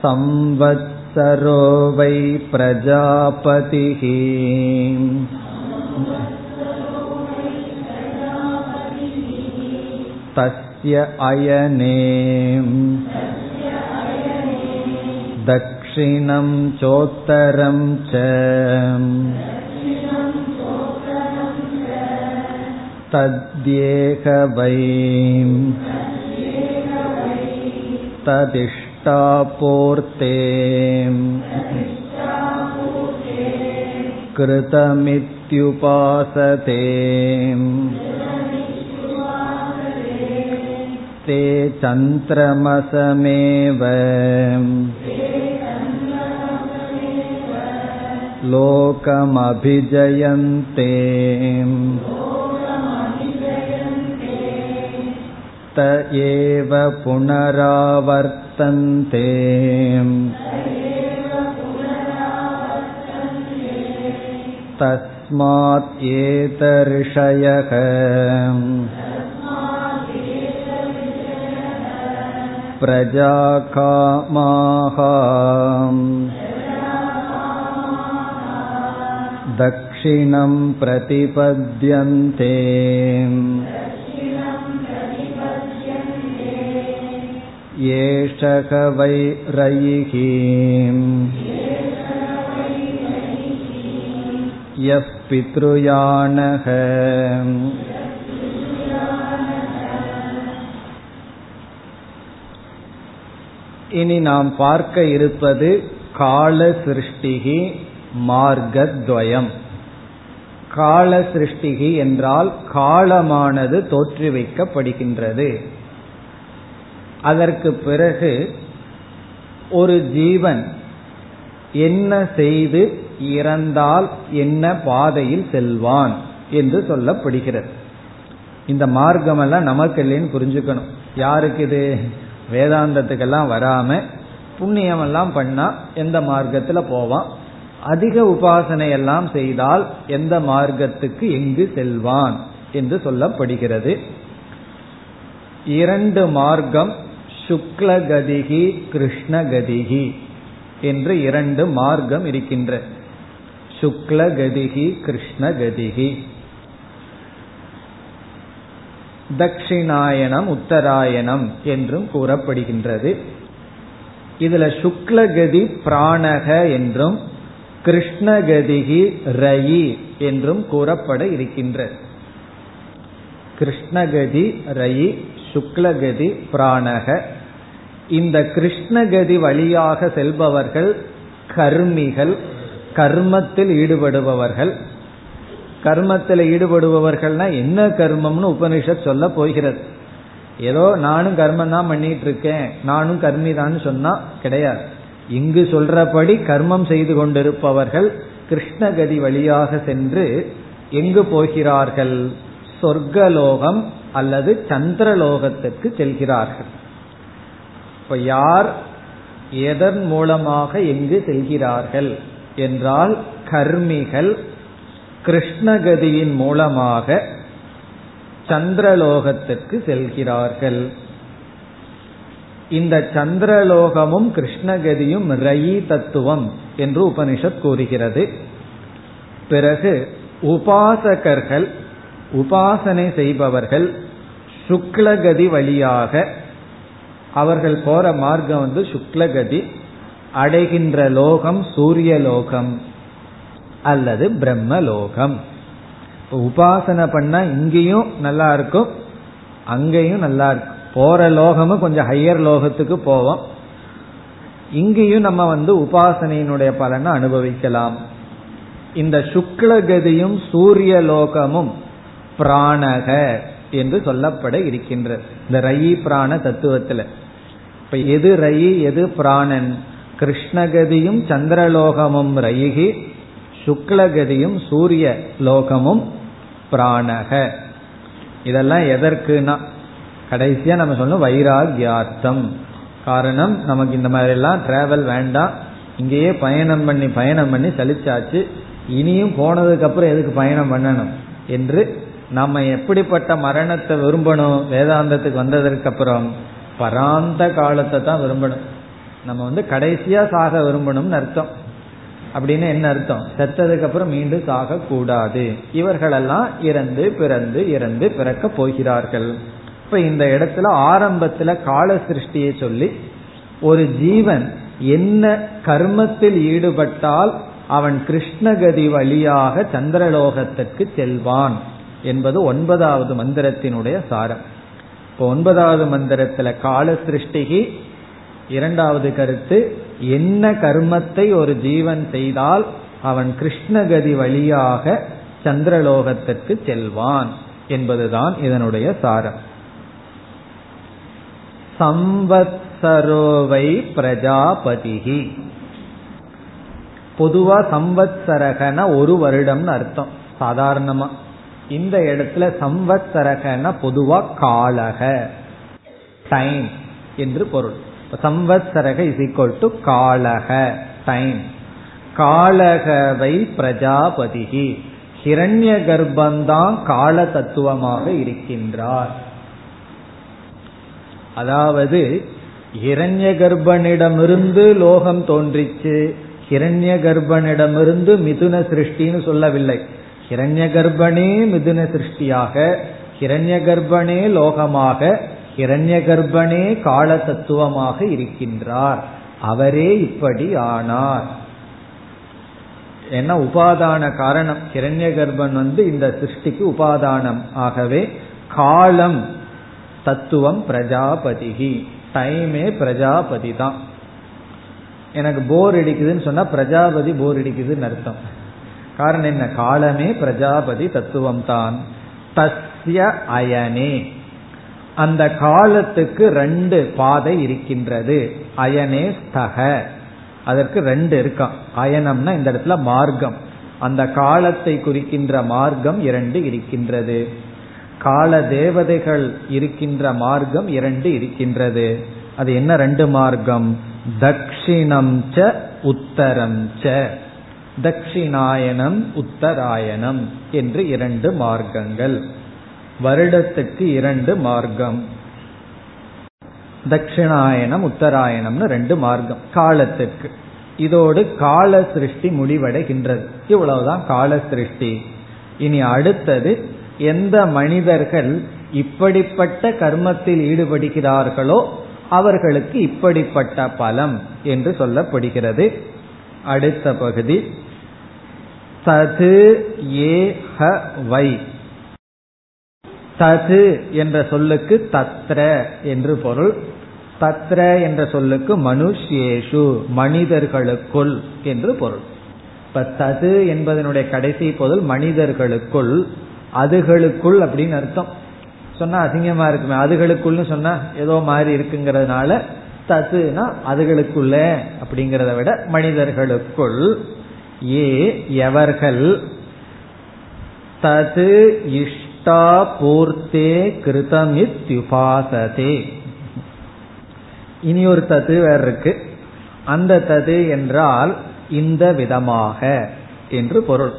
संवत्सरो वै प्रजापतिः तस्य अयने दक्षिणं चोत्तरं च तद्येह वै तदिष्ट इष्टापूर्ते कृतमित्युपासते ते चन्द्रमसमेव लोकमभिजयन्ते त एव पुनरावर्तन्ते तस्मात् एतर्षयः प्रजाकामाः दक्षिणं प्रतिपद्यन्ते एषक वै रयिः यः पितृयानः இனி நாம் பார்க்க இருப்பது கால சிருஷ்டிகி மார்க்கத்வயம் கால சிருஷ்டிகி என்றால் காலமானது தோற்றுவிக்கப்படுகின்றது அதற்கு பிறகு ஒரு ஜீவன் என்ன செய்து இறந்தால் என்ன பாதையில் செல்வான் என்று சொல்லப்படுகிறது. இந்த மார்க்கம் எல்லாம் நமக்கு இல்லைன்னு புரிஞ்சுக்கணும். யாருக்கு இது? வேதாந்தத்துக்கெல்லாம் வராம புண்ணியம் எல்லாம் பண்ணா எந்த மார்க்கத்துல போவான்? அதிக உபாசனை எல்லாம் செய்தால் எந்த மார்க்கத்துக்கு எங்கு செல்வான் என்று சொல்லப்படுகிறது. இரண்டு மார்க்கம் சுக்லகதிகி கிருஷ்ணகதிகி என்று இரண்டு மார்க்கம் இருக்கின்ற. சுக்லகதிகி கிருஷ்ணகதிகி தட்சிணாயனம் உத்தராயணம் என்றும் கூறப்படுகின்றது. இதுல சுக்லகதி பிராணக என்றும் கிருஷ்ணகதிகி ரயி என்றும் கூறப்பட இருக்கின்ற. கிருஷ்ணகதி ரயி சுக்லகதி பிராணக இந்த கிருஷ்ணகதி வழியாக செல்பவர்கள் கர்மிகள் கர்மத்தில் ஈடுபடுபவர்கள். கர்மத்தில் ஈடுபடுபவர்கள்னா என்ன கர்மம்னு உபனிஷத் சொல்ல போகிறது. ஏதோ நானும் கர்மம் தான் பண்ணிட்டு இருக்கேன் நானும் கர்மி தான் சொன்னா கிடையாது. இங்கு சொல்றபடி கர்மம் செய்து கொண்டிருப்பவர்கள் கிருஷ்ணகதி வழியாக சென்று எங்கு போகிறார்கள்? சொர்க்கலோகம் அல்லது சந்திரலோகத்திற்கு செல்கிறார்கள். இப்ப யார் எதன் மூலமாக எங்கு செல்கிறார்கள் என்றால் கர்மிகள் கிருஷ்ணகதியின் மூலமாக சந்திரலோகத்திற்கு செல்கிறார்கள். இந்த சந்திரலோகமும் கிருஷ்ணகதியும் ரயி தத்துவம் என்று உபனிஷத் கூறுகிறது. பிறகு உபாசகர்கள் உபாசனை செய்பவர்கள் சுக்லகதி வழியாக அவர்கள் போற மார்க்கம் வந்து சுக்லகதி அடைகின்ற லோகம் சூரிய லோகம் அல்லது பிரம்ம லோகம் உபாசனை பண்ணா இங்கேயும் நல்லா இருக்கும் அங்கேயும் நல்லா இருக்கும். போற லோகமும் கொஞ்சம் ஹையர் லோகத்துக்கு போவோம். இங்கேயும் நம்ம வந்து உபாசனையினுடைய பலனை அனுபவிக்கலாம். இந்த சுக்லகதியும் சூரிய லோகமும் பிராணக என்று சொல்லப்பட இருக்கின்றது. இந்த ரயி பிராண தத்துவத்துல. இப்ப எது ரயி எது பிராணன்? கிருஷ்ணகதியும் சந்திரலோகமும் ரயிகி சுக்லகதியும் சூரிய லோகமும் பிராணக. இதெல்லாம் எதற்குனா கடைசியா நம்ம சொல்லணும் வைராகியார்த்தம் காரணம் நமக்கு இந்த மாதிரி எல்லாம் டிராவல் வேண்டாம். இங்கேயே பயணம் பண்ணி பயணம் பண்ணி சலிச்சாச்சு. இனியும் போனதுக்கு அப்புறம் எதுக்கு பயணம் பண்ணணும்? என்று நம்ம எப்படிப்பட்ட மரணத்தை விரும்பணும்? வேதாந்தத்துக்கு வந்ததற்கு அப்புறம் பராந்த காலத்தை தான் விரும்பணும். நம்ம வந்து கடைசியா சாக விரும்பணும்னு அர்த்தம். அப்படின்னு என்ன அர்த்தம்? செத்ததுக்கு அப்புறம் மீண்டும் சாக கூடாது இவர்களெல்லாம் இறந்து பிறந்து இறந்து பிறக்க போகிறார்கள். இப்ப இந்த இடத்துல ஆரம்பத்துல கால சிருஷ்டியை சொல்லி ஒரு ஜீவன் என்ன கர்மத்தில் ஈடுபட்டால் அவன் கிருஷ்ணகதி வழியாக சந்திரலோகத்துக்கு செல்வான். என்பது ஒன்பதாவது மந்திரத்தினுடைய சாரம். இப்போ ஒன்பதாவது மந்திரத்துல கால சிருஷ்டிகி இரண்டாவது கருத்து என்ன கர்மத்தை ஒரு ஜீவன் செய்தால் அவன் கிருஷ்ணகதி வழியாக சந்திரலோகத்திற்கு செல்வான் என்பதுதான் இதனுடைய சாரம். சம்பத்சரோவை பிரஜாபதிகி பொதுவா சம்பத்சரகன ஒரு வருடம்னு அர்த்தம். சாதாரணமா. இந்த இடத்துல சம்வத்சரகன பொதுவா காலக. டைம் என்று பொருள். சம்வத்சரக இஸ் ஈக்வல் டு காலக. டைம் காலகவை பிரஜாபதிகி. ஹிரண்ய கர்ப்பந்தான் கால தத்துவமாக இருக்கின்றார். அதாவது ஹிரண்ய கர்ப்பனிடமிருந்து லோகம் தோன்றிச்சு. ஹிரண்ய கர்ப்பனிடமிருந்து மிதுன சிருஷ்டின்னு சொல்லவில்லை. ஹிரண்ய கர்ப்பனே மிதுன சிருஷ்டியாக ஹிரண்ய கர்ப்பனே லோகமாக ஹிரண்ய கர்ப்பனே கால தத்துவமாக இருக்கின்றார். அவரே இப்படி ஆனார். என்ன உபாதான காரணம்? கிரண்ய கர்ப்பன் வந்து இந்த சிருஷ்டிக்கு உபாதானம். ஆகவே காலம் தத்துவம் பிரஜாபதிகி. டைமே பிரஜாபதி தான். எனக்கு போர் அடிக்குதுன்னு சொன்னா பிரஜாபதி போர் அடிக்குதுன்னு அர்த்தம். காரணம் என்ன? காலமே பிரஜாபதி தத்துவம் தான் தஸ்ய அயனே. அந்த காலத்துக்கு ரெண்டு பாதை இருக்கின்றது. அயனே ஸ்தக. அதற்கு ரெண்டு இருக்கான் அயனம்னா இந்த இடத்துல மார்க்கம். அந்த காலத்தை குறிக்கின்ற மார்க்கம் இரண்டு இருக்கின்றது. கால தேவதைகள் இருக்கின்ற மார்க்கம் இரண்டு இருக்கின்றது. அது என்ன ரெண்டு மார்க்கம்? தக்ஷிணம் ச உத்தரம் ச. தட்சிணாயனம் உத்தராயணம் என்று இரண்டு மார்க்கங்கள். வருடத்துக்கு இரண்டு மார்க்கம். தட்சிணாயனம் உத்தராயணம்னு ரெண்டு மார்க்கம். காலத்துக்கு. இதோடு கால சிருஷ்டி முடிவடைகின்றது. இவ்வளவுதான் கால சிருஷ்டி. இனி அடுத்தது எந்த மனிதர்கள் இப்படிப்பட்ட கர்மத்தில் ஈடுபடுகிறார்களோ அவர்களுக்கு இப்படிப்பட்ட பலம் என்று சொல்லப்படுகிறது. அடுத்த பகுதி தது ஏ ஹ வை. தது என்ற சொல்லுக்கு தத்ர என்று பொருள். தத்ர என்ற சொல்லுக்கு மனுஷேஷு மனிதர்களுக்குள் என்று பொருள். இப்ப தது என்பதனுடைய கடைசி பொருள் மனிதர்களுக்குள் அதுகளுக்குள் அப்படின்னு அர்த்தம். சொன்னா அசிங்கமா இருக்குமே அதுகளுக்குள்னு சொன்னா ஏதோ மாதிரி இருக்குங்கிறதுனால ததுனா அதுகளுக்குள்ள அப்படிங்கிறத விட மனிதர்களுக்குள். ஏ எவர்கள் தது இஷ்டா பூர்த்தே கிருதமித்யுபாசதே. இனி ஒரு தது வேற இருக்கு. அந்த தது என்றால் இந்த விதமாக என்று பொருள்.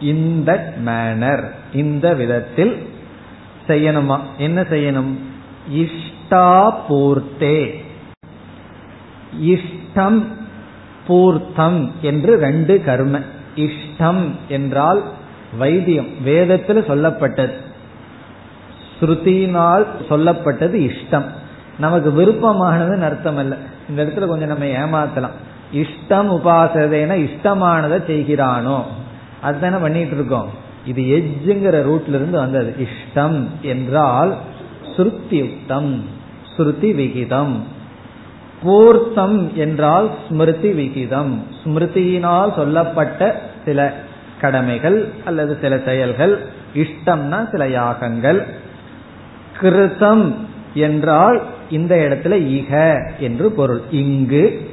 இந்த மேனர் இந்த விதத்தில் செய்யணுமா? என்ன செய்யணும்? இஷ்டா பூர்த்தே. இஷ்டம் பூர்த்தம் என்று ரெண்டு கர்ம. இஷ்டம் என்றால் வைத்தியம். வேதத்தில் சொல்லப்பட்டது. ஸ்ருதியினால் சொல்லப்பட்டது இஷ்டம். நமக்கு விருப்பமானதுன்னு அர்த்தம் அல்ல இந்த இடத்துல கொஞ்சம் நம்ம ஏமாத்தலாம். இஷ்டம் உபாசதைனா இஷ்டமானதை செய்கிறானோ? அதுதானே பண்ணிட்டு இருக்கோம். இது எஜ்ஜுங்கிற ரூட்ல இருந்து வந்தது. இஷ்டம் என்றால் ஸ்ருத்தியுக்தம் ஸ்ருதி விகிதம். பூர்த்தம் என்றால் ஸ்மிருதி விகிதம். ஸ்மிருதியினால் சொல்லப்பட்ட சில கடமைகள் அல்லது சில செயல்கள் இஷ்டம்னா சில யாகங்கள். கிருதம் என்றால் இந்த இடத்துல இக என்று பொருள். இங்கு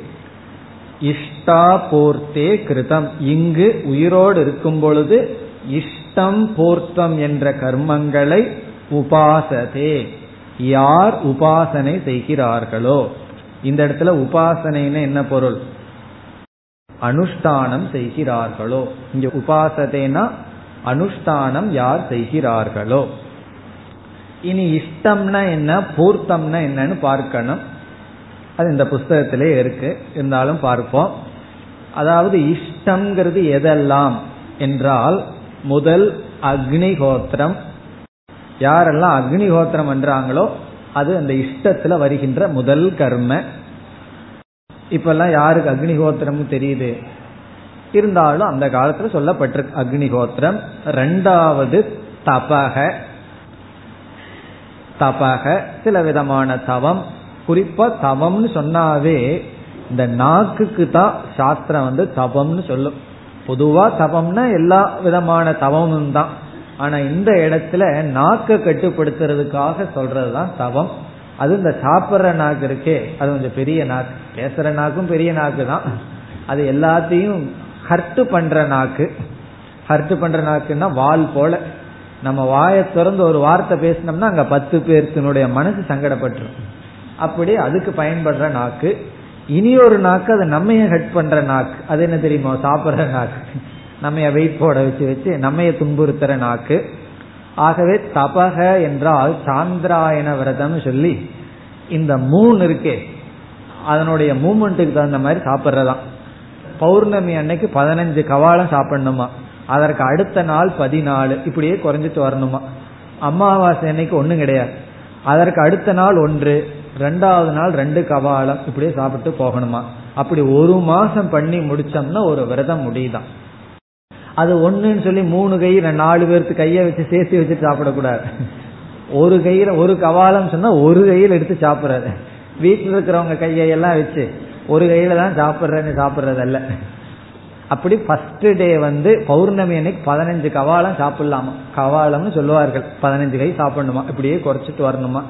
இஷ்டா போர்த்தே கிருதம் இங்கு உயிரோடு இருக்கும் பொழுது இஷ்டம் போர்த்தம் என்ற கர்மங்களை உபாசதே. யார் உபாசனை செய்கிறார்களோ இந்த இடத்துல உபாசனைன்னு என்ன பொருள்? அனுஷ்டானம் செய்கிறார்களோ. இங்க உபாசதேனா அனுஷ்டானம் யார் செய்கிறார்களோ. இனி இஷ்டம்னா என்ன பூர்த்தம்னா என்னன்னு பார்க்கணும். அது இந்த புஸ்தகத்திலே இருக்கு. இருந்தாலும் பார்ப்போம். அதாவது இஷ்டம்ங்கிறது எதெல்லாம் என்றால் முதல் அக்னிஹோத்திரம். யாரெல்லாம் அக்னிஹோத்திரம் பண்றாங்களோ அது அந்த இஷ்டத்துல வருகின்ற முதல் கர்ம. இப்பெல்லாம் யாருக்கு அக்னிஹோத்திரம் தெரியுது? இருந்தாலும் அந்த காலத்துல சொல்லப்பட்டிருக்கு அக்னிஹோத்திரம். ரெண்டாவது தபக. தபக சில விதமான தவம். குறிப்பா தவம்னு சொன்னாவே இந்த நாக்குக்கு தான் சாஸ்திரம் வந்து தபம்னு சொல்லும். பொதுவா தபம்னா எல்லா விதமான தவமும் தான். ஆனா இந்த இடத்துல நாக்கை கட்டுப்படுத்துறதுக்காக சொல்றதுதான் தவம். அது இந்த சாப்பிட்ற நாக்கு இருக்கே அது கொஞ்சம் பெரிய நாக்கு. பேசுற நாக்கும் பெரிய நாக்கு தான் அது எல்லாத்தையும் ஹர்ட் பண்ற நாக்கு. ஹர்ட் பண்ற நாக்குன்னா வால் போல. நம்ம வாயை திறந்து ஒரு வார்த்தை பேசினோம்னா அங்க பத்து பேர்த்தினுடைய மனசு சங்கடப்பட்டுரும். அப்படி அதுக்கு பயன்படுற நாக்கு. இனி ஒரு நாக்கு அது நம்மைய ஹட் பண்ற நாக்கு. அது என்ன தெரியுமா? சாப்பிட்ற நாக்கு. நம்ம வெயிட் போட வச்சு வச்சு நம்மைய துன்புறுத்துற நாக்கு. ஆகவே தபக என்றால் சாந்திராயன விரதம்னு சொல்லி இந்த மூணு இருக்கே அதனுடைய மூமெண்ட்டுக்கு தகுந்த மாதிரி சாப்பிட்றதாம் பௌர்ணமி அன்னைக்கு பதினஞ்சு கவாலம் சாப்பிடணுமா? அதற்கு அடுத்த நாள் பதினாலு இப்படியே குறைஞ்சிட்டு வரணுமா? அமாவாசை அன்னைக்கு ஒன்றும் கிடையாது. அதற்கு அடுத்த நாள் ஒன்று ரெண்டாவது நாள் ரெண்டு கவாலம் இப்படியே சாப்பிட்டு போகணுமா? அப்படி ஒரு மாசம் பண்ணி முடிச்சோம்னா ஒரு விரதம் முடியுதான். அது ஒன்றுன்னு சொல்லி மூணு கையில நாலு பேருக்கு கையை வச்சு சேர்த்து வச்சுட்டு சாப்பிடக்கூடாது. ஒரு கையில ஒரு கவாலம் சொன்னா ஒரு கையில எடுத்து சாப்பிட்றாரு வீட்டில் இருக்கிறவங்க கையெல்லாம் வச்சு ஒரு கையில தான் சாப்பிட்றேன்னு சாப்பிட்றதல்ல. அப்படி ஃபர்ஸ்ட் டே வந்து பௌர்ணமி அன்னைக்கு பதினஞ்சு கவாலம் சாப்பிடலாமா? கவாலம்னு சொல்லுவார்கள். பதினஞ்சு கை சாப்பிடணுமா? இப்படியே குறைச்சிட்டு வரணுமா?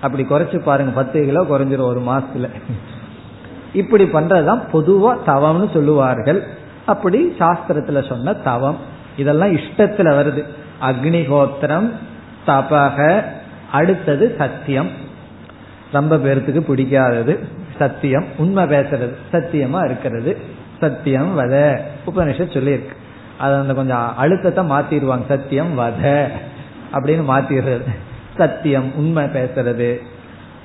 அப்படி குறைச்சு பாருங்க பத்து கிலோ குறைஞ்சிரும் ஒரு மாசத்துல. இப்படி பண்றதுதான் பொதுவா தவம்னு சொல்லுவார்கள். அப்படி சாஸ்திரத்துல சொன்ன தவம். இதெல்லாம் இஷ்டத்துல வருது. அக்னிஹோத்திரம் தபக அடுத்தது சத்தியம். ரொம்ப பேர்த்துக்கு பிடிக்காதது. சத்தியம். உண்மை பேசுறது. சத்தியமா இருக்கிறது. சத்தியம் வத. உபனிஷத் சொல்லியிருக்கு. அது அந்த கொஞ்சம் அழுத்தத்தை மாத்திடுவாங்க. சத்தியம் வத. அப்படின்னு மாத்திடுறது. சத்தியம் உண்மை பேசுறது.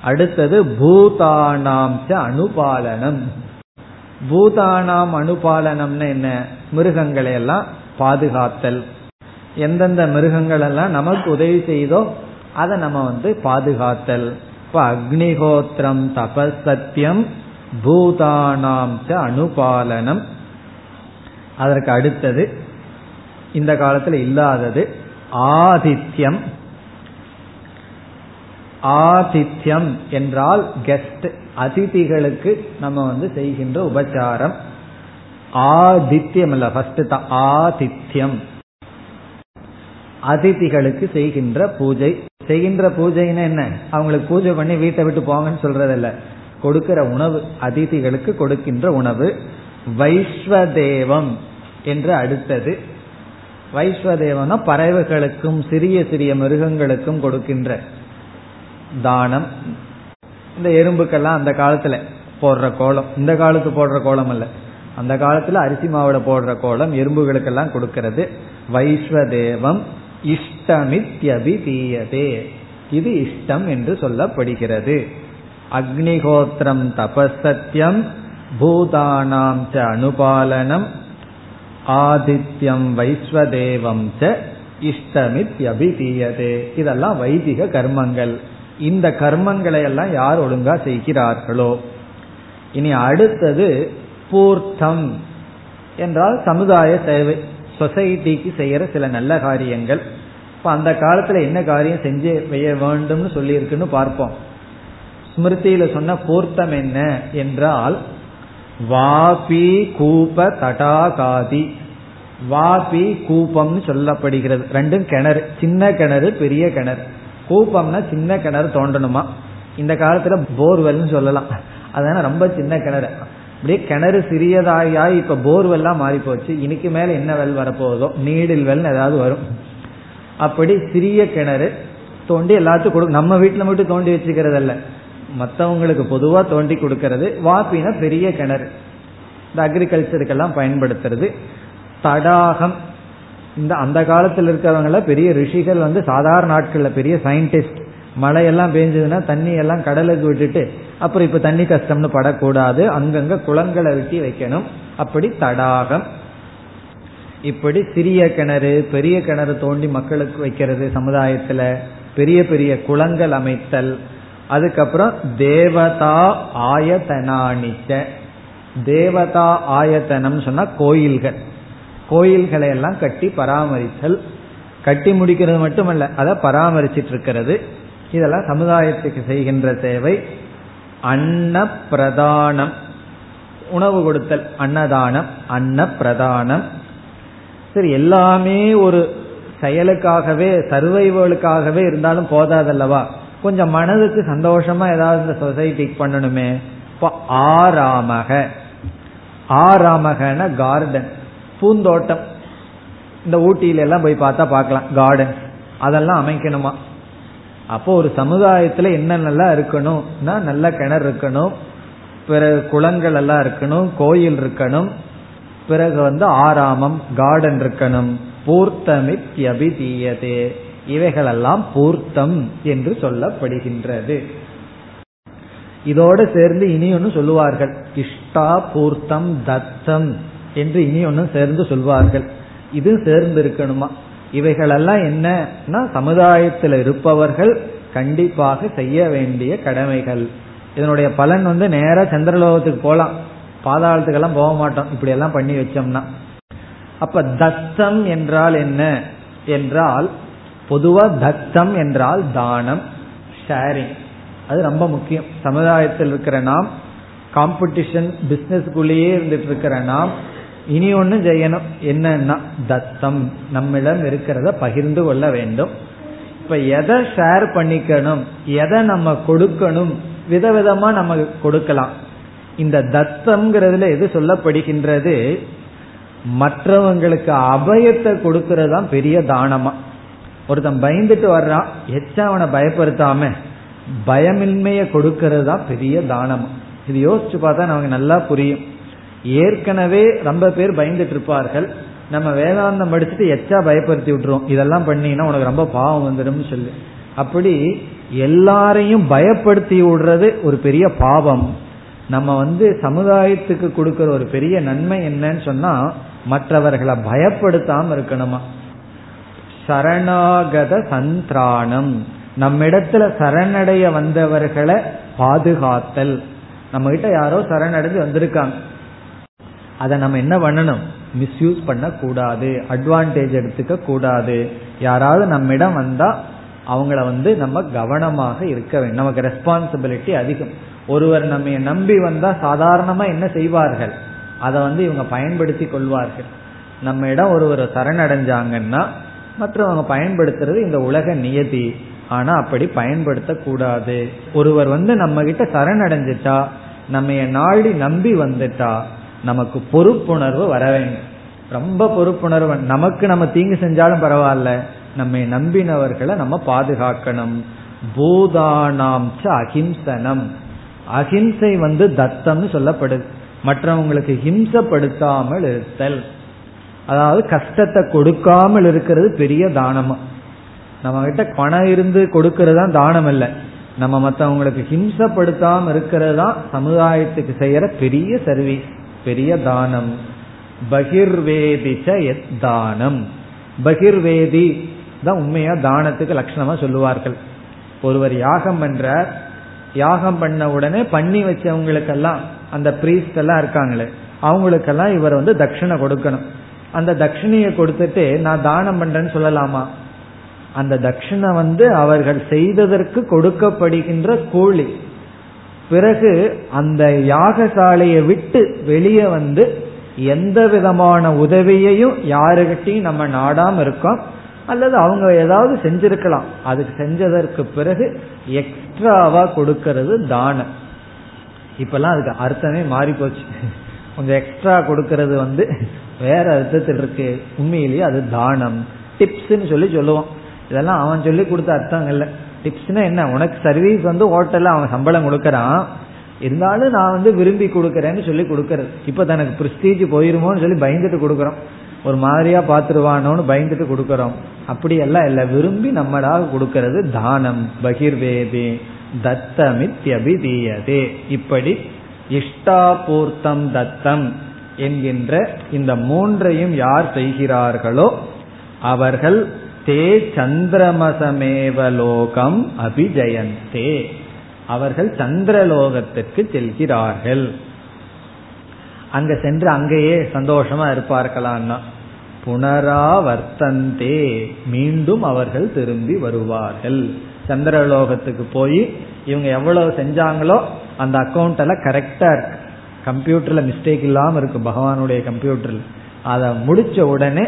அடுத்தது பூதானாம் அனுபாலனம். பூதானாம் அனுபாலனம்னு என்ன? மிருகங்களை எல்லாம் பாதுகாத்தல். எந்தெந்த மிருகங்கள் எல்லாம் நமக்கு உதவி செய்தோ அதை நம்ம வந்து பாதுகாத்தல். இப்ப அக்னிஹோத்திரம் தபசத்தியம் பூதானாம் அனுபாலனம். அதற்கு அடுத்தது இந்த காலத்துல இல்லாதது ஆதித்யம். ஆதித்யம் என்றால் கெஸ்ட் அதிதிகளுக்கு நம்ம வந்து செய்கின்ற உபச்சாரம். ஆதித்யம் இல்ல ஃபர்ஸ்ட் தான் ஆதித்யம். அதிதிகளுக்கு செய்கின்ற பூஜை. செய்கின்ற பூஜைன்னு என்ன? அவங்களுக்கு பூஜை பண்ணி வீட்டை விட்டு போங்கன்னு சொல்றதில்ல. கொடுக்கிற உணவு அதிதிகளுக்கு கொடுக்கின்ற உணவு. வைஸ்வதேவம் என்று அடுத்தது. வைஸ்வதேவனா பறவைகளுக்கும் சிறிய சிறிய மிருகங்களுக்கும் கொடுக்கின்ற தானம். இந்த எறும்புக்கெல்லாம் அந்த காலத்துல போடுற கோலம். இந்த காலத்து போடுற கோலம் அல்ல. அந்த காலத்துல அரிசி மாவுல போடுற கோலம் எறும்புகளுக்கெல்லாம் கொடுக்கிறது. வைஸ்வதேவம் இஷ்டமித்யபிதீயதே. இது இஷ்டம் என்று சொல்லப்படுகிறது. அக்னிஹோத்திரம் தபசத்தியம் பூதானாம் ச அனுபாலனம். ஆதித்யம் வைஸ்வதேவம் ச இஷ்டமித்யபிதீயதே. இதெல்லாம் வைதிக கர்மங்கள். இந்த கர்மங்களை எல்லாம் யார் ஒழுங்கா செய்கிறார்களோ? இனி அடுத்தது பூர்த்தம் என்றால் சமுதாய சேவை சொசைட்டிக்கு செய்யற சில நல்ல காரியங்கள். இப்ப அந்த காலத்துல என்ன காரியம் செஞ்சு செய்ய வேண்டும்னு சொல்லி இருக்குன்னு பார்ப்போம். ஸ்மிருதியில சொன்ன பூர்த்தம் என்ன என்றால் வாபி கூப தடாகாதி. வாபி கூப்பம்னு சொல்லப்படுகிறது. ரெண்டும் கிணறு சின்ன கிணறு பெரிய கிணறு. கூப்பம்னா சின்ன கிணறு தோண்டணுமா? இந்த காலத்துல போர்வெல்னு சொல்லலாம். அதனால ரொம்ப சின்ன கிணறு. அப்படியே கிணறு சிறியதாயா இப்ப போர்வெல்லாம் மாறி போச்சு இன்னைக்கு மேல என்ன வெல் வரப்போகுதோ? நீடில் வெல் ஏதாவது வரும். அப்படி சிறிய கிணறு தோண்டி எல்லாத்துக்கும் கொடு நம்ம வீட்டுல மட்டும் தோண்டி வச்சுக்கிறது அல்ல மற்றவங்களுக்கு பொதுவா தோண்டி கொடுக்கறது வாப்பினா பெரிய கிணறு. இந்த அக்ரிகல்ச்சருக்கெல்லாம் பயன்படுத்துறது. தடாகம். இந்த அந்த காலத்தில் இருக்கிறவங்கள பெரிய ரிஷிகள் வந்து சாதாரண நாட்கள்ல பெரிய சயின்டிஸ்ட் மழையெல்லாம் பெஞ்சதுன்னா தண்ணி எல்லாம் கடலுக்கு விட்டுட்டு அப்புறம் இப்ப தண்ணி கஷ்டம்னு படக்கூடாது அங்கங்க குளங்களை வெட்டி வைக்கணும். அப்படி தடாகம். இப்படி சிறிய கிணறு பெரிய கிணறு தோண்டி மக்களுக்கு வைக்கிறது சமுதாயத்துல. பெரிய பெரிய குளங்கள் அமைத்தல். அதுக்கப்புறம் தேவதா ஆயத்தனானிச்ச. தேவதா ஆயத்தனம் சொன்னா கோயில்கள். கோயில்களை எல்லாம் கட்டி பராமரித்தல் கட்டி முடிக்கிறது மட்டுமல்ல அதை பராமரிச்சிட்டு இருக்கிறது இதெல்லாம் சமுதாயத்துக்கு செய்கின்ற சேவை. அன்ன பிரதானம் உணவு கொடுத்தல் அன்னதானம் அன்ன பிரதானம் சரி எல்லாமே ஒரு செயலுக்காகவே சர்வைவலுக்காகவே இருந்தாலும் போதாதல்லவா? கொஞ்சம் மனதுக்கு சந்தோஷமா ஏதாவது இந்த சொசைட்டிக்கு பண்ணணுமே. இப்போ ஆராமக ஆராமகன கார்டன் பூந்தோட்டம். இந்த ஊட்டியில எல்லாம் போய் பார்த்தா பார்க்கலாம். கார்டன் அதெல்லாம் அமைக்கணுமா? அப்போ ஒரு சமுதாயத்துல என்னென்னலாம் இருக்கணும்னா நல்ல கிணறு இருக்கணும் பிறகு குளங்கள் எல்லாம் இருக்கணும் கோயில் இருக்கணும் பிறகு வந்து ஆராமம் கார்டன் இருக்கணும். பூர்த்தமித்யபிதீயதே. இவைகளெல்லாம் பூர்த்தம் என்று சொல்லப்படுகின்றது. இதோடு சேர்ந்து இனி ஒன்று சொல்லுவார்கள். இஷ்டா பூர்த்தம் தத்தம். என்று இனி ஒன்னும் சேர்ந்து சொல்வார்கள். இது சேர்ந்து இருக்கணுமா இவைகளெல்லாம் என்னன்னா சமுதாயத்தில் இருப்பவர்கள் கண்டிப்பாக செய்ய வேண்டிய கடமைகள். இதனுடைய பலன் வந்து நேரா சந்திரலோகத்துக்கு போலாம். பாதாளத்துக்கெல்லாம் போக மாட்டோம். இப்படி எல்லாம் பண்ணி வச்சோம்னா. அப்ப தத்தம் என்றால் என்ன? என்றால் பொதுவா தத்தம் என்றால் தானம் ஷேரிங் அது ரொம்ப முக்கியம். சமுதாயத்தில் இருக்கிற நாம் காம்படிஷன் பிசினஸ்க்குள்ளேயே இருந்துட்டு இருக்கிற நாம் இனி ஒன்று செய்யணும். என்னன்னா தத்தம். நம்மிடம் இருக்கிறத பகிர்ந்து கொள்ள வேண்டும். இப்ப எதை ஷேர் பண்ணிக்கணும்? எதை நம்ம கொடுக்கணும்? விதவிதமா நம்ம கொடுக்கலாம். இந்த தத்தம்ங்கிறதுல எது சொல்லப்படுகின்றது? மற்றவங்களுக்கு அபயத்தை கொடுக்கறது தான் பெரிய தானமா. ஒருத்தன் பயந்துட்டு வர்றான். எச்சா அவனை பயப்படுத்தாம பயமின்மையை கொடுக்கறது தான் பெரிய தானமா. இது யோசிச்சு பார்த்தா நமக்கு நல்லா புரியும். ஏற்கனவே ரொம்ப பேர் பயந்துட்டு இருப்பார்கள். நம்ம வேதாந்தம் படிச்சுட்டு எச்சா பயப்படுத்தி விட்டுருவோம். இதெல்லாம் பண்ணினா உனக்கு ரொம்ப பாவம் வந்துடும் சொல்லு. அப்படி எல்லாரையும் பயப்படுத்தி விடுறது ஒரு பெரிய பாவம். நம்ம வந்து சமுதாயத்துக்கு கொடுக்கிற ஒரு பெரிய நன்மை என்னன்னு சொன்னா மற்றவர்களை பயப்படுத்தாம இருக்கணுமா? சரணாகத சந்திராணம். நம்மிடத்துல சரணடைய வந்தவர்களை பாதுகாத்தல். நம்ம கிட்ட யாரோ சரணடைஞ்சு வந்திருக்காங்க. அதை நம்ம என்ன பண்ணணும்? மிஸ்யூஸ் பண்ண கூடாது அட்வான்டேஜ் எடுத்துக்க கூடாது யாராவது நம்மிடம் வந்தா அவங்கள வந்து நம்ம கவனமாக இருக்க வேண்டும். நமக்கு ரெஸ்பான்சிபிலிட்டி அதிகம். ஒருவர் நம்ம நம்பி வந்தா சாதாரணமா என்ன செய்வார்கள்? அதை வந்து இவங்க பயன்படுத்தி கொள்வார்கள். நம்ம இடம் ஒருவர் சரணடைஞ்சாங்கன்னா மற்றவங்க பயன்படுத்துறது இந்த உலக நியதி. ஆனா அப்படி பயன்படுத்தக்கூடாது. ஒருவர் வந்து நம்ம கிட்ட சரணடைஞ்சிட்டா நம்ம நாடி நம்பி வந்துட்டா நமக்கு பொறுப்புணர்வு வர வேண்டும். ரொம்ப பொறுப்புணர்வு. நமக்கு நம்ம தீங்கு செஞ்சாலும் பரவாயில்ல. நம்மை நம்பினவர்களை நம்ம பாதுகாக்கணும். பூதானாம் அகிம்சனம் அகிம்சை வந்து தத்தம்னு சொல்லப்படுது. மற்றவங்களுக்கு ஹிம்சப்படுத்தாமல் இருத்தல். அதாவது கஷ்டத்தை கொடுக்காமல் இருக்கிறது பெரிய தானமா. நம்ம கிட்ட பணம் இருந்து கொடுக்கறது தான் தானம் இல்லை. நம்ம மற்றவங்களுக்கு ஹிம்சப்படுத்தாமல் இருக்கிறது தான் சமுதாயத்துக்கு செய்யற பெரிய சர்வீஸ் பெரிய தானம். பகிர்வேதிச்ச தானம். பகிர்வேதி தான் உண்மையா தானத்துக்கு லட்சணமா சொல்லுவார்கள். ஒருவர் யாகம் பண்றார் யாகம் பண்ண உடனே பண்ணி வச்சவங்களுக்கெல்லாம் அந்த பிரீஸ்ட் எல்லாம் இருக்காங்களே அவங்களுக்கெல்லாம் இவர் வந்து தட்சிணை கொடுக்கணும். அந்த தட்சிணையை கொடுத்துட்டு நான் தானம் பண்றேன்னு சொல்லலாமா? அந்த தட்சிணை வந்து அவர்கள் செய்ததற்கு கொடுக்கப்படுகின்ற கூலி. பிறகு அந்த யாகசாலையை விட்டு வெளியே வந்து எந்த விதமான உதவியையும் யாருகிட்டையும் நம்ம நாடாம இருக்கோம். அல்லது அவங்க ஏதாவது செஞ்சிருக்கலாம். அதுக்கு செஞ்சதற்கு பிறகு எக்ஸ்ட்ராவா கொடுக்கறது தானம். இப்பெல்லாம் அதுக்கு அர்த்தமே மாறி போச்சு கொஞ்சம் எக்ஸ்ட்ரா கொடுக்கறது வந்து வேற அர்த்தத்தில் இருக்கு. உண்மையிலேயே அது தானம். டிப்ஸ்ன்னு சொல்லி சொல்லுவோம். இதெல்லாம் அவன் சொல்லி கொடுத்த அர்த்தம் இல்லை. டிப்ஸ்னா என்ன? உனக்கு சர்வீஸ் வந்து ஹோட்டல்ல அவன் சம்பளம் கொடுக்கறான். இருந்தாலும் நான் வந்து விரும்பி கொடுக்கறேன்னு சொல்லி கொடுக்கறது. இப்ப தனக்கு பிரஸ்டீஜ் போயிருமோன்னு சொல்லி பயந்துட்டு கொடுக்கறோம். ஒரு மாதிரியா பாத்துருவானோன்னு பயந்துட்டு கொடுக்கறோம். அப்படி எல்லாம் இல்ல. விரும்பி நம்மளாக கொடுக்கறது தானம் பகிர்வேதே தத்தமித்யபிதீயதே. இப்படி இஷ்டாபூர்த்தம் தத்தம் என்கின்ற இந்த மூன்றையும் யார் செய்கிறார்களோ அவர்கள் தே சந்திரமசமேவலோகம் அபிஜயந்தே. அவர்கள் சந்திரலோகத்திற்கு செல்கிறார்கள். அங்க சென்று அங்கேயே சந்தோஷமா இருப்பார்களான்னா புனராவர்த்தந்தே மீண்டும் அவர்கள் திரும்பி வருவார்கள். சந்திரலோகத்துக்கு போய் இவங்க எவ்வளவு செஞ்சாங்களோ அந்த அக்கௌண்ட் எல்லாம் கரெக்டா இருக்கு. கம்ப்யூட்டர்ல மிஸ்டேக் இல்லாம இருக்கு பகவானுடைய கம்ப்யூட்டர்ல அதை முடிச்ச உடனே